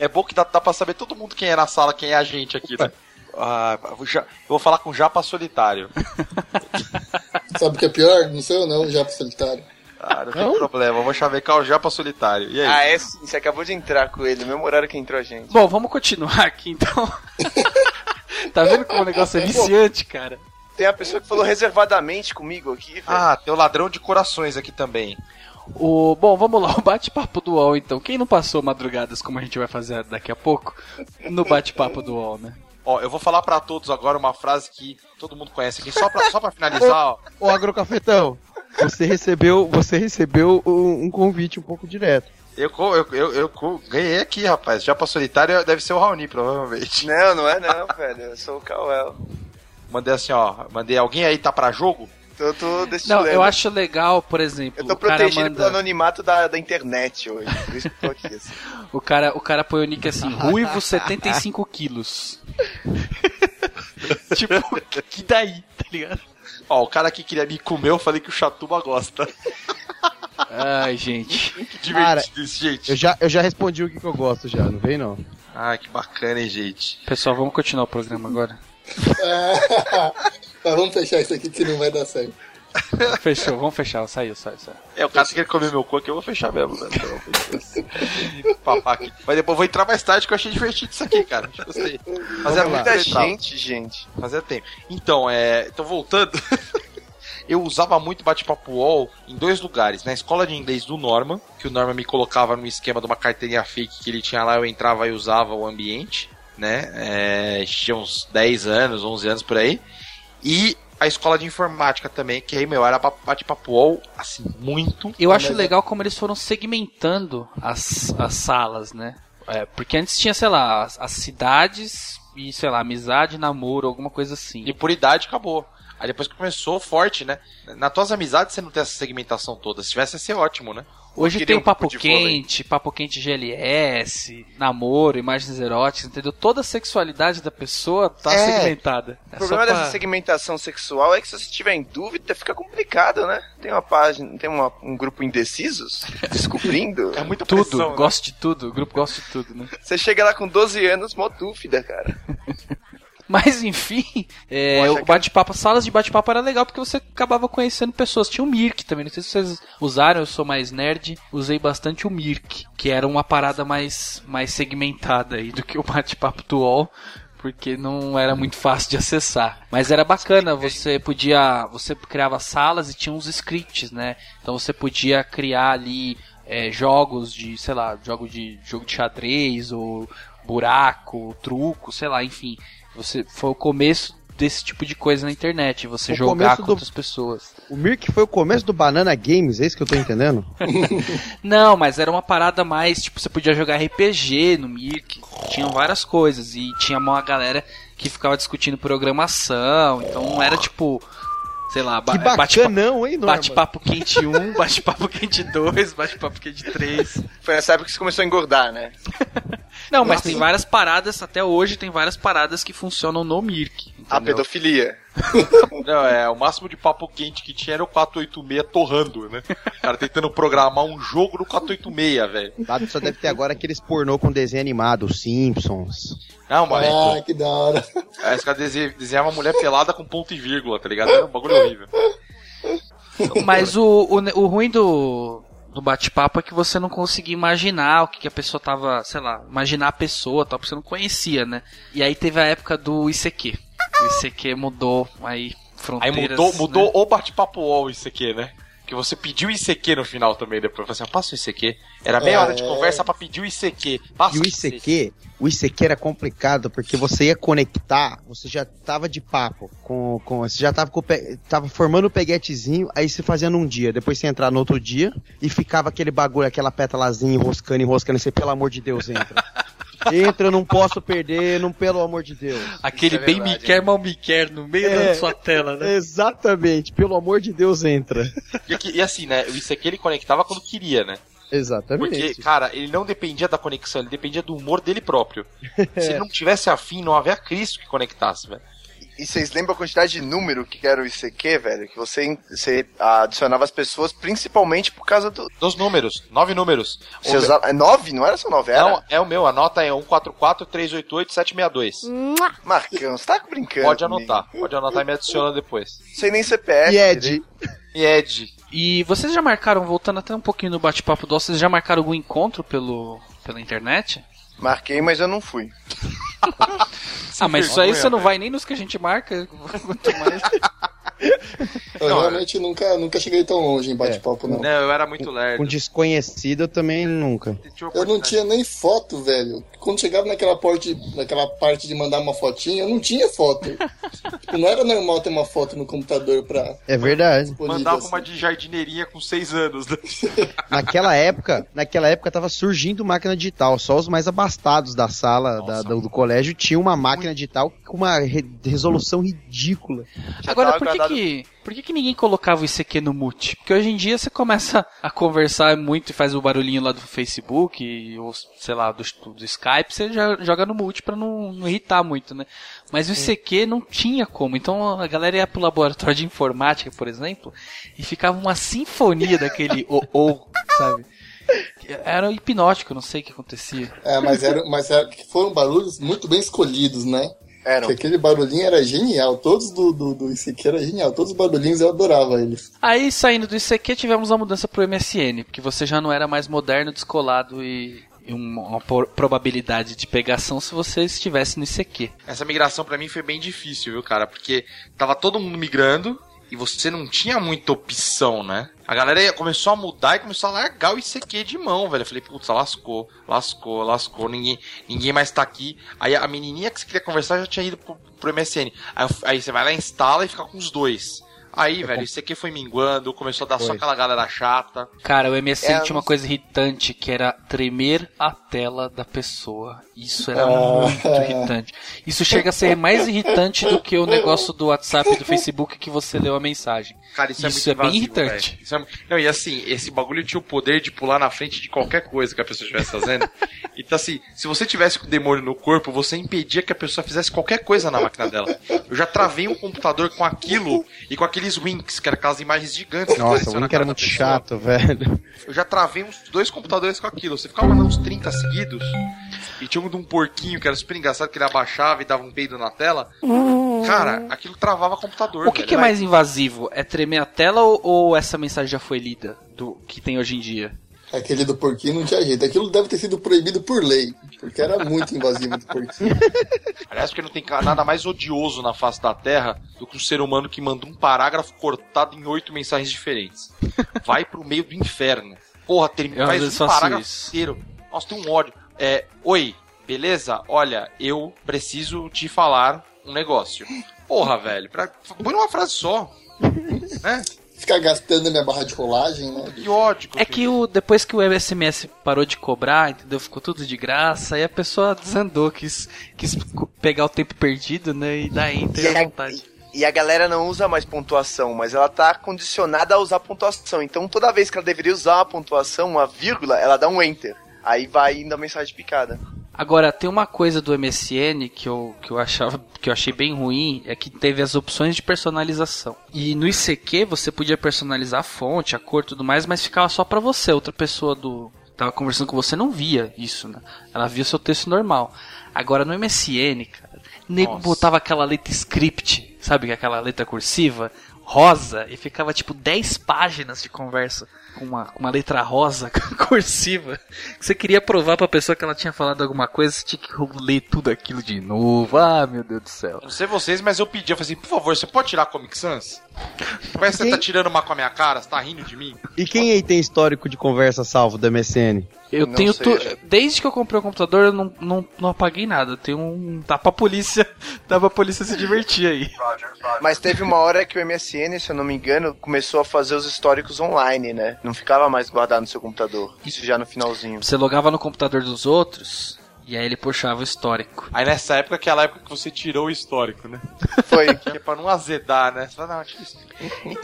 É bom que dá, dá pra saber todo mundo quem é na sala, quem é a gente aqui, né? Ah, eu já- eu vou falar com o Japa Solitário. Sabe o que é pior? Não sei eu não, já pro solitário. Ah, não tem problema, eu vou chavecar o Japa Solitário. E aí? Ah, é sim, você acabou de entrar com ele, mesmo horário que entrou a gente. Bom, vamos continuar aqui então. tá vendo como o negócio é viciante, cara? Tem a pessoa que falou reservadamente comigo aqui, velho. Ah, tem o ladrão de corações aqui também. O, bom, vamos lá, o bate-papo do UOL então. Quem não passou madrugadas como a gente vai fazer daqui a pouco? No bate-papo do UOL, né? Ó, eu vou falar pra todos agora uma frase que todo mundo conhece aqui, só pra, só pra finalizar, ó. Ô, Agrocafetão, você recebeu, você recebeu um, um convite um pouco direto. Eu, eu, eu, eu ganhei aqui, rapaz. Já pra solitário deve ser o Raoni, provavelmente. Não, não é não, velho. Eu sou o Cauel. Mandei assim, ó. Mandei alguém aí tá pra jogo? Tô, tô destilando. Não, eu acho legal, por exemplo, Eu tô o cara protegido pelo manda, anonimato da, da internet hoje. Por isso que eu tô aqui, assim. o cara, o cara põe o nick assim, ruivo 75 quilos. tipo, que daí, tá ligado? Ó, o cara que queria me comer, eu falei que o Chatuba gosta. Ai, gente. Que Cara, divertido isso, gente. Eu já, eu já respondi o que, que eu gosto já, não vem não. Ai, que bacana, hein, gente. Pessoal, vamos continuar o programa agora. Mas vamos fechar isso aqui que não vai dar certo. Fechou, vamos fechar. Saiu, saiu, saiu. É, o cara que quer comer meu cu aqui, eu vou fechar mesmo, né? Então, Papá aqui. Mas depois eu vou entrar mais tarde que eu achei divertido isso aqui, cara. Que Gostei. Fazia Muita muita gente. gente. Fazia tempo. Então, é. Então, voltando. eu usava muito bate-papo UOL em dois lugares. Na escola de inglês do Norman, que o Norman me colocava no esquema de uma carteirinha fake que ele tinha lá, eu entrava e usava o ambiente, né? É, tinha uns 10 anos, 11 anos por aí. E a escola de informática também, que aí, meu, era ba- bate-papo UOL, assim, muito. Eu acho é- legal como eles foram segmentando as, as salas, né? É, porque antes tinha, sei lá, as, as cidades e, sei lá, amizade, namoro, alguma coisa assim. E por idade acabou. Aí depois que começou forte, né? Nas tuas amizades você não tem essa segmentação toda. Se tivesse, ia ser ótimo, né? Hoje tem o um Papo vôlei. Quente, Papo Quente GLS, namoro, imagens eróticas, entendeu? Toda a sexualidade da pessoa tá É. segmentada. O É problema pra- dessa segmentação sexual é que se você tiver em dúvida, fica complicado, né? Tem uma página, tem uma- um grupo indecisos descobrindo. É muita Tudo, pressão, né? gosto de tudo, o grupo gosta de tudo, né? Você chega lá com 12 anos, mó dúvida, cara. Mas enfim, é, Poxa, o bate-papo, salas de bate-papo era legal porque você acabava conhecendo pessoas. Tinha o Mirk também, não sei se vocês usaram, eu sou mais nerd, usei bastante o Mirk, que era uma parada mais, mais segmentada aí do que o bate-papo do UOL. Porque não era muito fácil de acessar. Mas era bacana, você podia. Você criava salas e tinha uns scripts, né? Então você podia criar ali é, jogos de, sei lá, jogo de jogo de xadrez ou buraco, truco, sei lá, enfim. Você foi o começo desse tipo de coisa na internet, você O jogar com do- outras pessoas. O Mirk foi o começo do Banana Games, é isso que eu tô entendendo? Não, mas era uma parada mais, tipo, você podia jogar RPG no Mirk, tinham várias coisas e tinha uma galera que ficava discutindo programação, então não era tipo, sei lá, ba- Que bate-papo bacanão, hein, Norma? bate-papo quente 1, bate-papo quente 2, bate-papo quente 3. Foi nessa época que você começou a engordar, né? Não, mas tem várias paradas, até hoje tem várias paradas que funcionam no Mirk. A entendeu? pedofilia. Não, é, o máximo de papo quente que tinha era o 486 torrando, né? O cara tentando programar um jogo no 486, velho. Só deve ter agora aqueles pornô com desenho animado, os Simpsons. Não, mano. Ah, que da hora. Aí os caras dese- desenhavam uma mulher pelada com ponto e vírgula, tá ligado? Era um bagulho horrível. Mas o, o, o ruim do, do bate-papo é que você não conseguia imaginar o que, que a pessoa tava, sei lá, imaginar a pessoa, tal, porque você não conhecia, né? E aí teve a época do ICQ. O ICQ mudou aí Aí fronteiras. mudou, mudou né? o bate-papo UOL isso aqui, né? Que você pediu o ICQ no final também, depois. Falei assim, passa o ICQ. Era meia É. hora de conversa pra pedir o ICQ. Passa E o ICQ, o ICQ era complicado porque você ia conectar, você já tava de papo com, com você já tava, com, o tava formando o peguetezinho, aí você fazia num dia, depois você ia entrar no outro dia e ficava aquele bagulho, aquela pétalazinha enroscando, enroscando, e você, pelo amor de Deus, entra. entra, eu não posso perder, não pelo amor de Deus. Aquele Isso é bem verdade, me quer, mal me quer no meio É. da sua tela, né? Exatamente, pelo amor de Deus, entra. E, aqui- e assim, né? O ICQ ele conectava quando queria, né? Exatamente. Porque, cara, ele não dependia da conexão, ele dependia do humor dele próprio. Se ele não tivesse afim, não havia Cristo que conectasse, velho. E vocês lembram a quantidade de número que era o ICQ, velho? Que você, você adicionava as pessoas principalmente por causa do. Dos números, nove números. Você usava, é nove? Não era só nove? Era? Não, é o meu, a nota é 144-388-762. Marcão, você tá brincando. Pode comigo. anotar, pode anotar e me adiciona depois. Sei nem CPF. E Ed, E Ed, E vocês já marcaram, voltando até um pouquinho no bate-papo do vocês já marcaram algum encontro pelo, pela internet? Marquei, mas eu não fui. Ah, mas isso aí você não velho. vai nem nos que a gente marca. Quanto mais. Eu Não, realmente nunca, nunca cheguei tão longe em bate-papo, não. não, eu era muito lerdo. com desconhecido eu também nunca. Eu não tinha nem foto, velho. Quando chegava naquela parte, naquela parte de mandar uma fotinha, eu não tinha foto. tipo, não era normal ter uma foto no computador pra É verdade. Mandava assim. uma de jardineirinha com seis anos. né? Naquela época, naquela época tava surgindo máquina digital. Só os mais abastados da sala da- do, do colégio tinham uma máquina digital com uma re- resolução ridícula. Já Agora, por que, que, por que, que ninguém colocava o ICQ no mute? Porque hoje em dia você começa a conversar muito e faz o barulhinho lá do Facebook, e, ou sei lá, do, do Skype, você já joga no mute pra não, não irritar muito, né? Mas o ICQ não tinha como. Então a galera ia pro laboratório de informática, por exemplo, e ficava uma sinfonia daquele o-o, sabe? Era hipnótico, não sei o que acontecia. É, mas, era, mas era, foram barulhos muito bem escolhidos, né? Eram. Que aquele barulhinho era genial. Todos do, do, do ICQ era genial. Todos os barulhinhos eu adorava eles. Aí, saindo do ICQ, tivemos a mudança pro MSN, porque você já não era mais moderno, descolado e, uma, probabilidade de pegação se você estivesse no ICQ. Essa migração pra mim foi bem difícil, viu, cara? Porque tava todo mundo migrando e você não tinha muita opção, né? A galera começou a mudar e começou a largar o ICQ de mão, velho. Eu falei, putz, lascou, lascou, lascou, ninguém, ninguém mais tá aqui. Aí a menininha que você queria conversar já tinha ido pro, pro MSN. Aí, aí você vai lá, instala e fica com os dois. Aí, velho, o ICQ foi minguando, começou a dar só Foi. aquela galera chata. Cara, o MSN É, tinha uma coisa irritante que era tremer a tela da pessoa. Isso era Ah. muito irritante. Isso chega a ser mais irritante do que o negócio do WhatsApp e do Facebook que você leu a mensagem. Cara, isso, Isso é é muito bem invasivo, irritante. velho. Isso é- Não, e assim, esse bagulho tinha o poder de pular na frente de qualquer coisa que a pessoa estivesse fazendo. então, assim, se você tivesse com o demônio no corpo, você impedia que a pessoa fizesse qualquer coisa na máquina dela. Eu já travei um computador com aquilo e com aqueles winks, que eram aquelas imagens gigantes. que Nossa, o na link era muito pessoa. chato, velho. Eu já travei uns dois computadores com aquilo. Você ficava mandando uns 30 seguidos. E tinha um de um porquinho que era super engraçado, que ele abaixava e dava um peido na tela. Cara, aquilo travava computador. O que, velho. que é mais invasivo? É tremer a tela ou, ou essa mensagem já foi lida? Do que tem hoje em dia? Aquele do porquinho não tinha jeito. Aquilo deve ter sido proibido por lei. Porque era muito invasivo do porquinho. Aliás, porque não tem nada mais odioso na face da Terra do que um ser humano que manda um parágrafo cortado em oito mensagens diferentes. Vai pro meio do inferno. Porra, termina faz um parágrafo isso. inteiro. Nossa, tem um ódio. É, oi, beleza? Olha, eu preciso te falar um negócio. Porra, velho, pra... põe numa frase só. né? Ficar gastando minha barra de rolagem, né? Que ódio. É que o, depois que o SMS parou de cobrar, entendeu? Ficou tudo de graça, aí a pessoa desandou, quis, quis pegar o tempo perdido, né? E dar enter E à a, vontade. e a galera não usa mais pontuação, mas ela tá condicionada a usar pontuação. Então toda vez que ela deveria usar uma pontuação, uma vírgula, ela dá um enter. Aí vai indo a mensagem picada. Agora, tem uma coisa do MSN que eu, que eu achava que eu achei bem ruim, é que teve as opções de personalização. E no ICQ você podia personalizar a fonte, a cor e tudo mais, mas ficava só pra você. Outra pessoa do tava conversando com você não via isso, né? Ela via o seu texto normal. Agora no MSN, cara, nego Nossa. botava aquela letra script, sabe? Aquela letra cursiva, rosa, e ficava tipo 10 páginas de conversa com uma, com uma letra rosa cursiva. Que você queria provar pra pessoa que ela tinha falado alguma coisa, você tinha que ler tudo aquilo de novo. Ah, meu Deus do céu. Eu Não sei vocês, mas eu pedi, eu falei assim, por favor, você pode tirar a Comic Sans? Parece que você tá tirando uma com a minha cara, você tá rindo de mim? E quem aí tem histórico de conversa salvo do MSN? Eu Não tenho tu... Desde que eu comprei o computador, eu não, não, não apaguei nada. Tenho um. Dá pra polícia. Dá pra polícia se divertir aí. Mas teve uma hora que o MSN, se eu não me engano, começou a fazer os históricos online, né? Não ficava mais guardado no seu computador. Isso já no finalzinho. Você logava no computador dos outros. E aí ele puxava o histórico. Aí nessa época, aquela época que você tirou o histórico, né? Foi. Que é pra não azedar, né? Você fala, não, isso.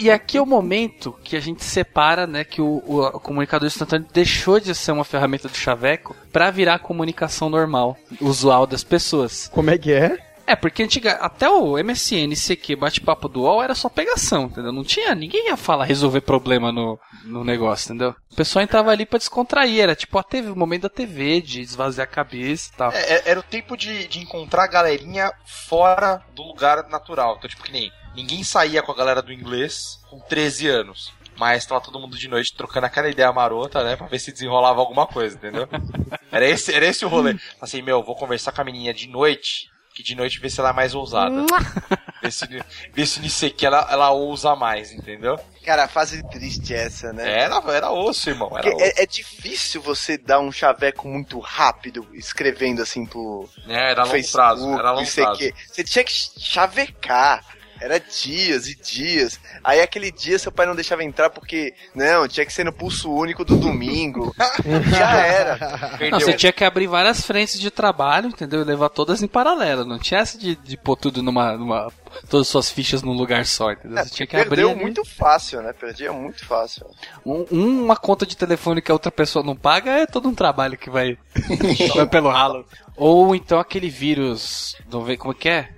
E aqui é o momento que a gente separa, né, que o, o- o comunicador instantâneo deixou de ser uma ferramenta do chaveco pra virar a comunicação normal, usual das pessoas. Como é que é? É, porque antiga, até o MSN, CQ, bate-papo do UOL era só pegação, entendeu? Não tinha, ninguém ia falar, resolver problema no, no negócio, entendeu? O pessoal entrava ali pra descontrair, era tipo, a TV, o momento da TV, de esvaziar a cabeça e tal. É, é- era o tempo de, de encontrar a galerinha fora do lugar natural. Então, tipo, que nem ninguém saía com a galera do inglês com 13 anos. Mas tava todo mundo de noite trocando aquela ideia marota, né? Pra ver se desenrolava alguma coisa, entendeu? Era esse, era esse o rolê. Assim, meu, vou conversar com a menininha de noite, que de noite vê se ela é mais ousada. Vê se, vê se nisso aqui ela, ela ousa mais, entendeu? Cara, a fase triste é essa, né? Era, era osso, irmão. Era Porque osso. é, é difícil você dar um chaveco muito rápido, escrevendo assim pro É, era longo Facebook, prazo. Era longo prazo. Você tinha que chavecar. Era dias e dias. Aí aquele dia seu pai não deixava entrar porque, não, tinha que ser no pulso único do domingo. Já era. Não, você tinha que abrir várias frentes de trabalho, entendeu? E levar todas em paralelo. Não tinha essa de, de pôr tudo numa, numa. Todas as suas fichas num lugar só, entendeu? Você tinha que abrir. Perdeu ali. muito fácil, né? Perdia muito fácil. Um- uma conta de telefone que a outra pessoa não paga é todo um trabalho que vai, vai pelo ralo. Ou então aquele vírus. Não ver como é que é?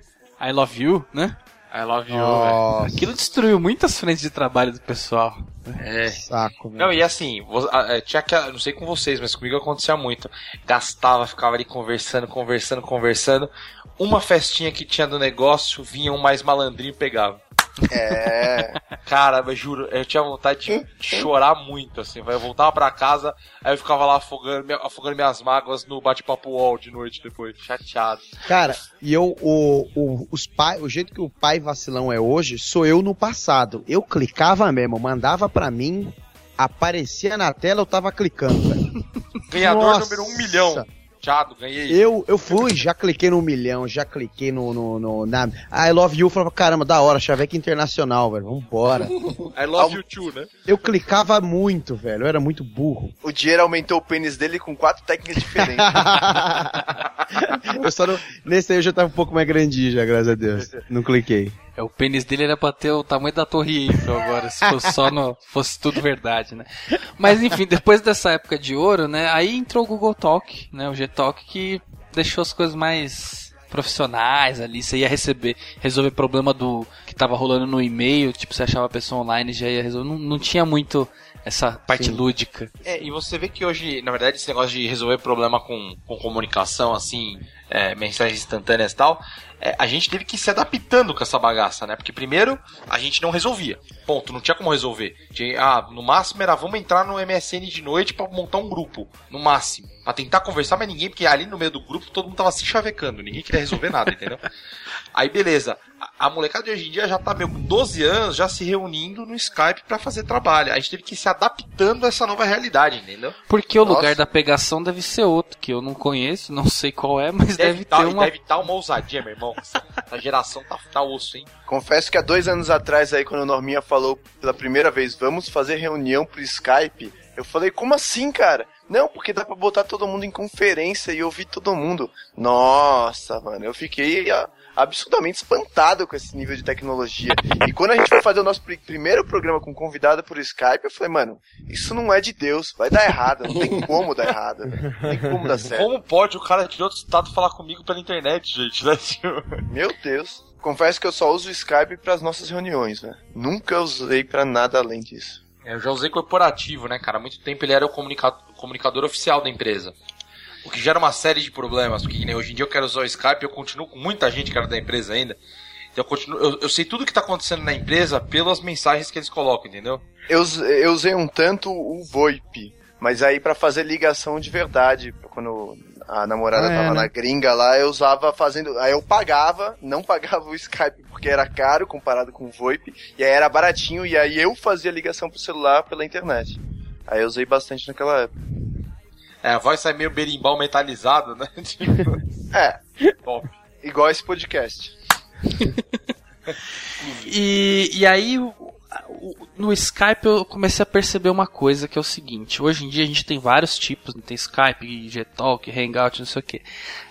I love you, né? I love you, velho. Aquilo destruiu muitas frentes de trabalho do pessoal. É. Saco, velho. Não, e assim, é, tinha que, não sei com vocês, mas comigo acontecia muito. Gastava, ficava ali conversando, conversando, conversando. Uma festinha que tinha do negócio, vinha um mais malandrinho e pegava. É. Cara, eu juro, eu tinha vontade de chorar muito, assim. Eu voltava pra casa, aí eu ficava lá afogando, afogando minhas mágoas no bate-papo wall de noite depois, chateado. Cara, e eu, o, o, os pai, o jeito que o pai vacilão é hoje, sou eu no passado. Eu clicava mesmo, mandava pra mim, aparecia na tela, eu tava clicando, velho. Ganhador Nossa. número um milhão. Chado, ganhei. Eu, eu fui, já cliquei no milhão, já cliquei no, no, no na I Love You, falava, caramba, da hora, Chaveque Internacional, velho, vambora. I love you too, né? Eu clicava muito, velho, eu era muito burro. O dinheiro aumentou o pênis dele com quatro técnicas diferentes. eu só não, nesse aí eu já tava um pouco mais grandinho já, graças a Deus. Não cliquei. É, o pênis dele era pra ter o tamanho da Torre Eiffel agora, se fosse só no, fosse tudo verdade, né? Mas enfim, depois dessa época de ouro, né? Aí entrou o Google Talk, né? O G-Talk que deixou as coisas mais profissionais ali, você ia receber, resolver problema do que tava rolando no e-mail, tipo, você achava a pessoa online já ia resolver, não, não tinha muito essa parte Sim. lúdica. É, e você vê que hoje, na verdade, esse negócio de resolver problema com, com comunicação, assim, é, mensagens instantâneas e tal, é, a gente teve que ir se adaptando com essa bagaça, né? Porque primeiro, a gente não resolvia. Ponto, não tinha como resolver. Tinha, ah, no máximo era vamos entrar no MSN de noite pra montar um grupo. No máximo. Pra tentar conversar, mas ninguém, porque ali no meio do grupo todo mundo tava se chavecando, ninguém queria resolver nada, entendeu? Aí beleza, a, a molecada de hoje em dia já tá meio com 12 anos, já se reunindo no Skype pra fazer trabalho. A gente teve que ir se adaptando a essa nova realidade, entendeu? Porque o Nossa. lugar da pegação deve ser outro, que eu não conheço, não sei qual é, mas deve, Deve tá, ter uma deve tá uma ousadia, meu irmão. Essa geração tá, tá osso, hein? Confesso que há dois anos atrás, aí, quando o Norminha falou pela primeira vez, vamos fazer reunião pro Skype, eu falei, como assim, cara? Não, porque dá pra botar todo mundo em conferência e ouvir todo mundo. Nossa, mano, eu fiquei ah, absurdamente espantado com esse nível de tecnologia. E quando a gente foi fazer o nosso pri- primeiro programa com convidada por Skype, eu falei, mano, isso não é de Deus, vai dar errado, não tem como dar errado, não tem como dar certo. Como pode o cara de outro estado falar comigo pela internet, gente? Né? Meu Deus. Confesso que eu só uso o Skype pras nossas reuniões, né? Nunca usei pra nada além disso. Eu já usei corporativo, né, cara? Há muito tempo ele era o comunica- comunicador oficial da empresa. O que gera uma série de problemas, porque que nem hoje em dia eu quero usar o Skype, eu continuo com muita gente que era da empresa ainda. Então eu, continuo, eu, eu sei tudo que tá acontecendo na empresa pelas mensagens que eles colocam, entendeu? Eu, eu usei um tanto o VoIP, mas aí pra fazer ligação de verdade, quando a namorada Ah, é, tava né? na gringa lá, eu usava fazendo. Aí eu pagava, não pagava o Skype porque era caro comparado com o VoIP, e aí era baratinho, e aí eu fazia ligação pro celular pela internet. Aí eu usei bastante naquela época. É, a voz sai meio berimbau metalizado, né? Tipo, É, top. igual esse podcast. E, e aí, o- o- no Skype eu comecei a perceber uma coisa que é o seguinte: hoje em dia a gente tem vários tipos, né? tem Skype, Gtalk, Hangout, não sei o que.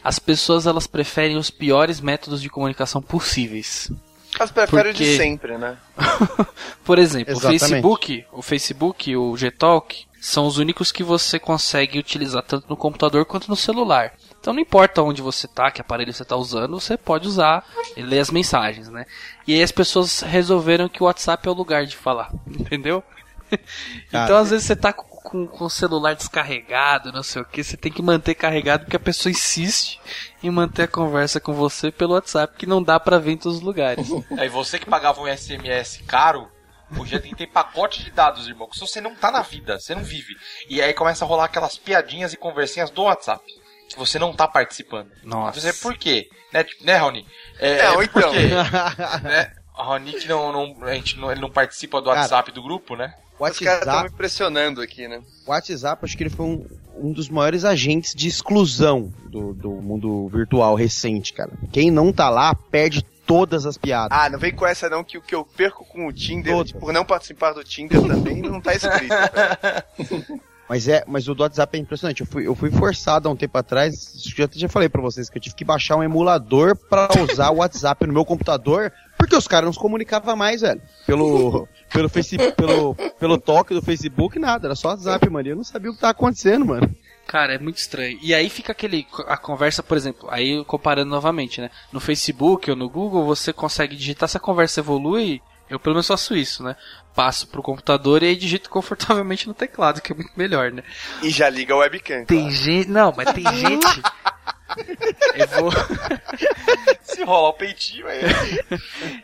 As pessoas elas preferem os piores métodos de comunicação possíveis. Mas prefere o Porque- de sempre, né? Por exemplo, o Exatamente. Facebook, o Facebook, o Gtalk são os únicos que você consegue utilizar tanto no computador quanto no celular. Então não importa onde você tá, que aparelho você tá usando, você pode usar e ler as mensagens, né? E aí as pessoas resolveram que o WhatsApp é o lugar de falar, entendeu? então Cara. às vezes você tá com, com, com o celular descarregado, não sei o que, você tem que manter carregado porque a pessoa insiste em manter a conversa com você pelo WhatsApp, que não dá pra ver em todos os lugares. Aí você que pagava um SMS caro, hoje já tem que ter pacote de dados, irmão. Que se você não tá na vida, você não vive. E aí começa a rolar aquelas piadinhas e conversinhas do WhatsApp. Que você não tá participando. Nossa. Você, por quê? Né, tipo, né Raoni? É, É, ou por então. quê? né? A Raoni que não, não, a gente não, ele não participa do Cara, WhatsApp do grupo, né? O Os caras estão me WhatsApp, impressionando aqui, né? o WhatsApp, acho que ele foi um, um dos maiores agentes de exclusão do, do mundo virtual recente, cara. Quem não tá lá perde todas as piadas. Ah, não vem com essa não, que o que eu perco com o Tinder, por não participar do Tinder também, não tá escrito. Mas é, mas o do WhatsApp é impressionante. Eu fui, eu fui forçado há um tempo atrás, acho que eu até já falei pra vocês que eu tive que baixar um emulador pra usar o WhatsApp no meu computador, porque os caras não se comunicavam mais, velho. Pelo pelo Facebook, pelo pelo toque do Facebook nada, era só WhatsApp, mano. E eu não sabia o que tava acontecendo, mano. Cara, é muito estranho. E aí fica aquele. A conversa, por exemplo, aí comparando novamente, né? No Facebook ou no Google, você consegue digitar, se a conversa evolui, Eu pelo menos faço isso, né? Passo pro computador e aí digito confortavelmente no teclado, que é muito melhor, né? E já liga a webcam. Tem claro. gente. Não, mas tem gente. Evo... Se rolar o peitinho aí.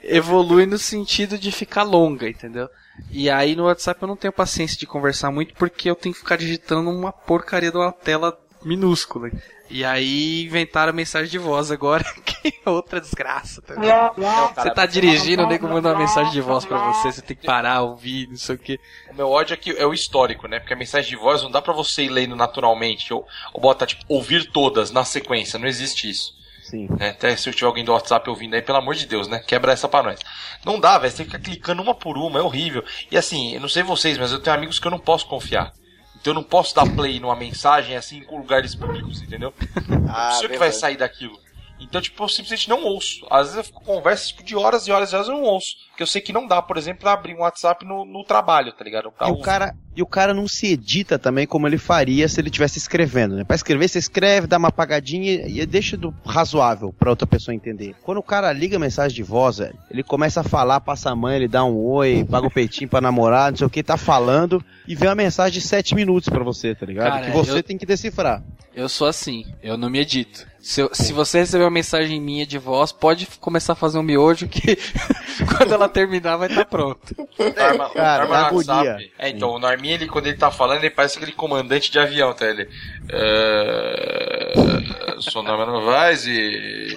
Evolui no sentido de ficar longa, entendeu? E aí no WhatsApp eu não tenho paciência de conversar muito porque eu tenho que ficar digitando uma porcaria de uma tela minúscula. E aí inventaram a mensagem de voz agora, que é outra desgraça. Tá ligado? Você tá dirigindo, o nego manda uma mensagem de voz pra você, você tem que parar, ouvir, não sei o que. O meu ódio é que é o histórico, né? Porque a mensagem de voz não dá pra você ir lendo naturalmente. Ou, ou bota, tipo, ouvir todas na sequência. Não existe isso. Sim. né? Até se eu tiver alguém do WhatsApp ouvindo aí, pelo amor de Deus, né? Quebra essa pra nós. Não dá, velho. Você tem que ficar clicando uma por uma, é horrível. E assim, eu não sei vocês, mas eu tenho amigos que eu não posso confiar. Então eu não posso dar play numa mensagem assim com lugares públicos, entendeu? Ah, não sei o que vai sair daquilo. Então, tipo, eu simplesmente não ouço. Às vezes eu fico conversas tipo, de horas e horas e horas eu não ouço. Porque eu sei que não dá, por exemplo, pra abrir um WhatsApp no, no trabalho, tá ligado? Pra E o, cara, e o cara não se edita também como ele faria se ele estivesse escrevendo, né? Pra escrever, você escreve, dá uma apagadinha e deixa do razoável pra outra pessoa entender. Quando o cara liga mensagem de voz, velho, ele começa a falar, passa a mãe, ele dá um oi, paga o peitinho pra namorar, não sei o que, tá falando, e vem uma mensagem de 7 minutos pra você, tá ligado? Cara, que você eu- tem que decifrar. Eu sou assim, eu não me edito. Se, eu- se você receber uma mensagem minha de voz, pode começar a fazer um miojo que quando ela terminar vai estar pronto. Norma, Cara, Norma dá no WhatsApp-. É, então, o Norminha, ele, quando ele tá falando, ele parece aquele comandante de avião, tá? Ele. É, sou Norma Novaes e-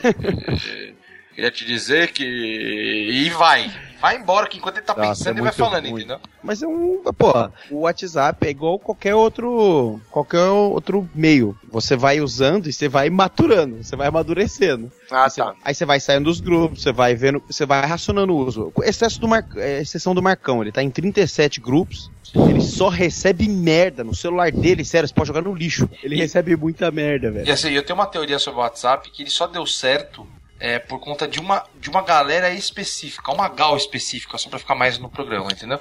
Queria te dizer que. E vai. Vai embora, que enquanto ele tá Nossa, pensando, é ele vai falando, ruim. entendeu? Mas é um. Pô, o WhatsApp é igual qualquer outro. qualquer outro meio. Você vai usando e você vai maturando, você vai amadurecendo. Ah, Você- tá. Aí você vai saindo dos grupos, você vai vendo, você vai racionando o uso. Excesso do Mar... é, exceção do Marcão, ele tá em 37 grupos. Ele só recebe merda no celular dele, sério, você pode jogar no lixo. Ele recebe muita merda, E velho. assim, eu tenho uma teoria sobre o WhatsApp que ele só deu certo é, por conta de uma, de uma galera específica, uma gal específica, só pra ficar mais no programa, entendeu?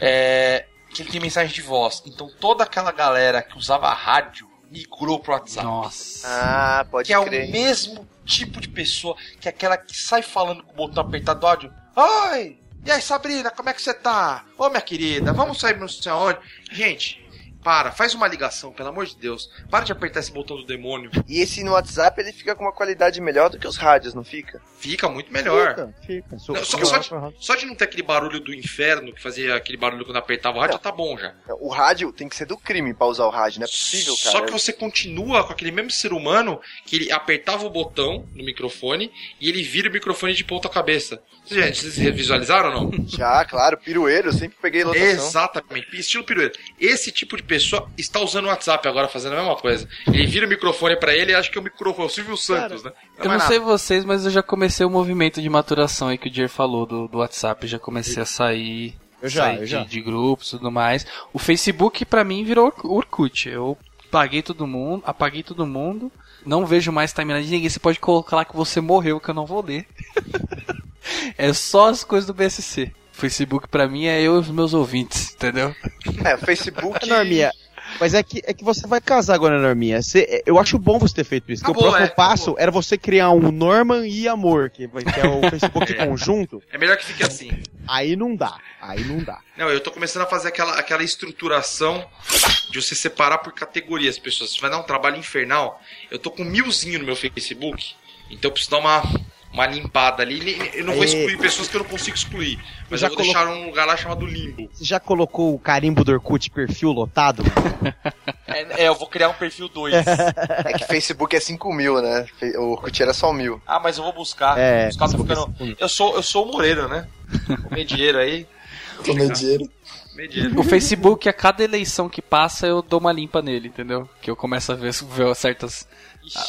É, que ele tem mensagem de voz. Então toda aquela galera que usava rádio migrou pro WhatsApp. Nossa. Ah, pode que é o crer. mesmo tipo de pessoa que é aquela que sai falando com o botão apertado do áudio. Oi! E aí, Sabrina, como é que você tá? Ô, minha querida, vamos sair não sei aonde? Gente, para, faz uma ligação, pelo amor de Deus. Para de apertar esse botão do demônio. E esse no WhatsApp ele fica com uma qualidade melhor do que os rádios, não fica? Fica muito melhor. Fica, fica. Só- Não, só, só- de, só de não ter aquele barulho do inferno que fazia aquele barulho quando apertava o rádio, já tá bom já. O rádio tem que ser do crime pra usar o rádio, não é possível, cara. Só que você continua com aquele mesmo ser humano que ele apertava o botão no microfone e ele vira o microfone de ponta cabeça. Vocês, vocês visualizaram ou não? Já, claro, pirueiro, eu sempre peguei lotação. Exatamente, estilo pirueta. Esse tipo de pessoa está usando o WhatsApp agora, fazendo a mesma coisa. Ele vira o microfone pra ele e acha que é o microfone, é o Silvio Santos, né? Eu não sei vocês, mas eu já comecei o movimento de maturação aí que o Dier falou do, do WhatsApp. Já comecei a sair, Eu já, sair eu de, já. de grupos e tudo mais. O Facebook pra mim virou Or- Orkut. Eu paguei todo mundo, apaguei todo mundo. Não vejo mais timeline de ninguém. Você pode colocar lá que você morreu, que eu não vou ler. é só as coisas do BSC. Facebook pra mim é eu e os meus ouvintes, entendeu? É, o Facebook. Norminha, mas é que, é que você vai casar agora, Norminha. Você- eu acho bom você ter feito isso. porque Acabou, o próximo é, passo acabou. era você criar um Norman e Amor, que, vai- que é o Facebook conjunto. É melhor que fique assim. Aí não dá. Aí não dá. Não, eu tô começando a fazer aquela, aquela estruturação de você separar por categorias as pessoas. Isso vai dar um trabalho infernal. Eu tô com milzinho no meu Facebook, então eu preciso dar uma, uma limpada ali. Eu não vou Aê. excluir pessoas que eu não consigo excluir. Mas Já eu vou colo- deixar um lugar lá chamado limbo. Você já colocou o carimbo do Orkut perfil lotado? É, é, eu vou criar um perfil 2. É que Facebook é 5 mil, né? O Orkut era só mil. ah, mas eu vou buscar. É, ficando... Eu sou, eu sou o Moreira, né? Comer dinheiro aí. Comer dinheiro. O Facebook, a cada eleição que passa, eu dou uma limpa nele, entendeu? Que eu começo a ver, ver certas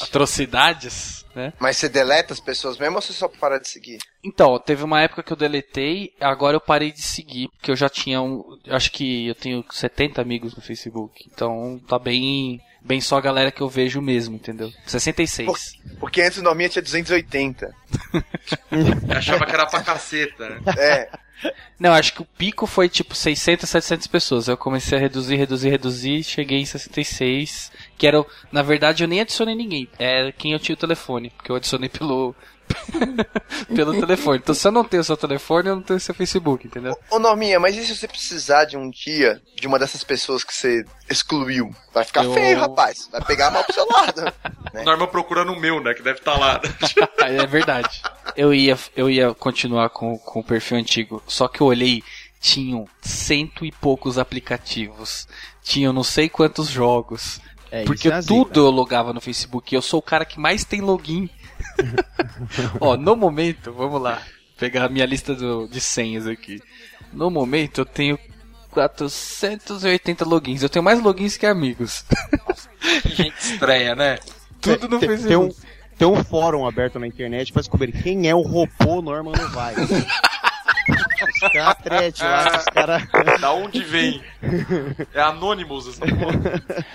atrocidades, né? Mas você deleta as pessoas mesmo ou você só para de seguir? Então, teve uma época que eu deletei, agora eu parei de seguir, porque eu já tinha um. Acho que eu tenho 70 amigos no Facebook. Então tá bem. Bem só a galera que eu vejo mesmo, entendeu? 66. Porque antes o Norminha tinha 280. Eu achava que era pra caceta, né? É. Não, acho que o pico foi tipo 600, 700 pessoas. Eu comecei a reduzir, reduzir, reduzir, cheguei em 66. Que era. Na verdade, eu nem adicionei ninguém. É quem eu tinha o telefone, porque eu adicionei pelo, Pelo telefone. Então se eu não tenho seu telefone, eu não tenho seu Facebook, entendeu? Ô Norminha, mas e se você precisar de um dia de uma dessas pessoas que você excluiu? Vai ficar Eu- feio, rapaz. Vai pegar mal pro seu lado. O Norman procurando o meu, né? Que deve estar lá. É verdade. Eu ia, eu ia continuar com, com o perfil antigo, só que eu olhei, tinham cento e poucos aplicativos, tinham não sei quantos jogos. É, Porque isso é a zica. tudo eu logava no Facebook. Eu sou o cara que mais tem login. Ó, no momento, vamos lá. Pegar a minha lista do- de senhas aqui. No momento eu tenho 480 logins. Eu tenho mais logins que amigos. Que gente estranha, né? Tudo no tem, Facebook. tem um, tem um fórum aberto na internet pra descobrir quem é o robô Norman Novaes. Os caras thread lá, os caras. Da onde vem? É Anonymous essa porra.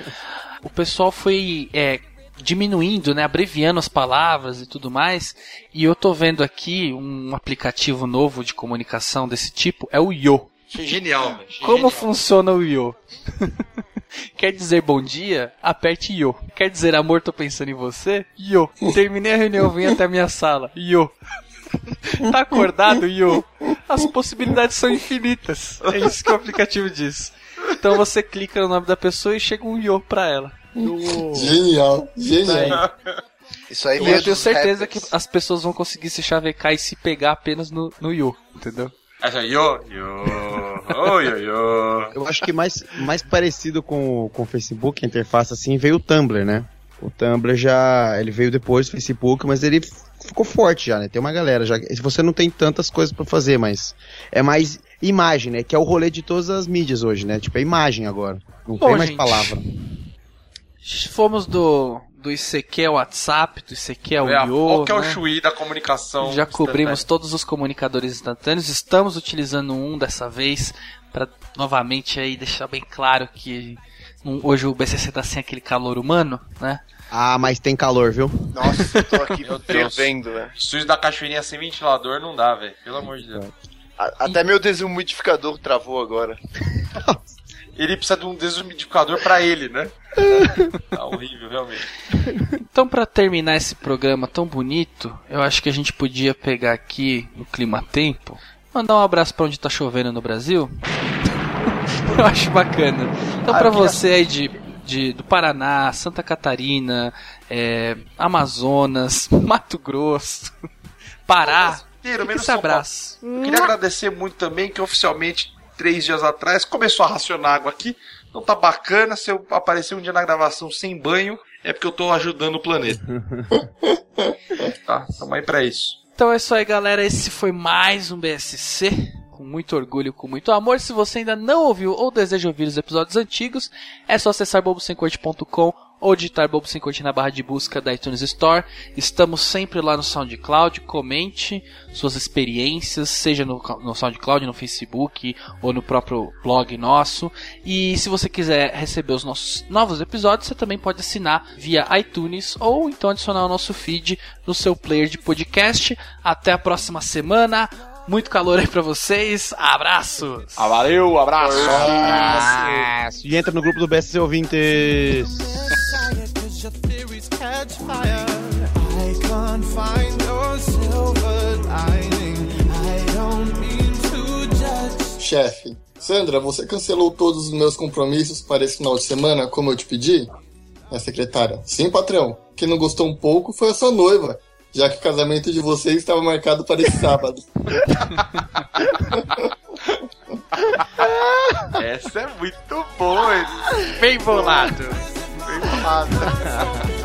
o pessoal foi é, diminuindo, né, abreviando as palavras e tudo mais. E eu tô vendo aqui um aplicativo novo de comunicação desse tipo, é o Yo. Genial. Achei Como genial. funciona o Yo? Quer dizer bom dia? Aperte Yo. Quer dizer amor, tô pensando em você? Yo. Terminei a reunião, vem até a minha sala. Yo. Tá acordado, Yo? As possibilidades são infinitas. É isso que o aplicativo diz. Então você clica no nome da pessoa e chega um Yo pra ela. Genial, genial. Isso aí E eu tenho certeza que rappers. as pessoas vão conseguir se chavecar e se pegar apenas no, no Yo, entendeu? Essa yo, yo, oh, yo, yo. Eu acho que mais, mais parecido com, o- com o Facebook, a interface assim, veio o Tumblr, né? O Tumblr já. Ele veio depois do Facebook, mas ele ficou forte já, né? Tem uma galera já. Você não tem tantas coisas pra fazer, mas é mais imagem, né? Que é o rolê de todas as mídias hoje, né? Tipo, é imagem agora. Não Bom, tem mais gente. palavra. Fomos do, do ICQ ao WhatsApp, do ICQ ao É Yo, qual que é o né? Chuí da comunicação? Já cobrimos todos os comunicadores instantâneos. Estamos utilizando um dessa vez para novamente aí deixar bem claro que um- hoje o BCC tá sem aquele calor humano, né? Ah, mas tem calor, viu? Nossa, eu tô aqui Meu Deus. fervendo, velho. Estúdio da cachoeirinha sem ventilador não dá, velho. Pelo amor de Deus. A- Até meu desumidificador travou agora. Ele precisa de um desumidificador pra ele, né? tá horrível, realmente. Então, para terminar esse programa tão bonito, eu acho que a gente podia pegar aqui no clima tempo, mandar um abraço para onde tá chovendo no Brasil. eu acho bacana. Então, Ah, para você aí de, de- do Paraná, Santa Catarina, é, Amazonas, Mato Grosso, Pará, Inteiro, fica menos esse abraço. Eu queria agradecer muito também que oficialmente, três dias atrás, começou a racionar água aqui. Então tá bacana. Se eu aparecer um dia na gravação sem banho, é porque eu tô ajudando o planeta. tá, tamo aí pra isso. Então é isso aí, galera. Esse foi mais um BSC. Com muito orgulho, com muito amor. Se você ainda não ouviu ou deseja ouvir os episódios antigos, é só acessar bobosemcorte.com ou digitar Bobo Sem Corte na barra de busca da iTunes Store. Estamos sempre lá no SoundCloud. Comente suas experiências, seja no, no SoundCloud, no Facebook ou no próprio blog nosso. E se você quiser receber os nossos novos episódios, você também pode assinar via iTunes ou então adicionar o nosso feed no seu player de podcast. Até a próxima semana. Muito calor aí pra vocês. Abraços! Ah, valeu, abraço. E entra no grupo do BSC Ouvintes. Chefe, Sandra, você cancelou todos os meus compromissos para esse final de semana, como eu te pedi? A secretária. Sim, patrão. Quem não gostou um pouco foi a sua noiva, já que o casamento de vocês estava marcado para esse sábado. Essa é muito boa. Bem bolado! Bem falado.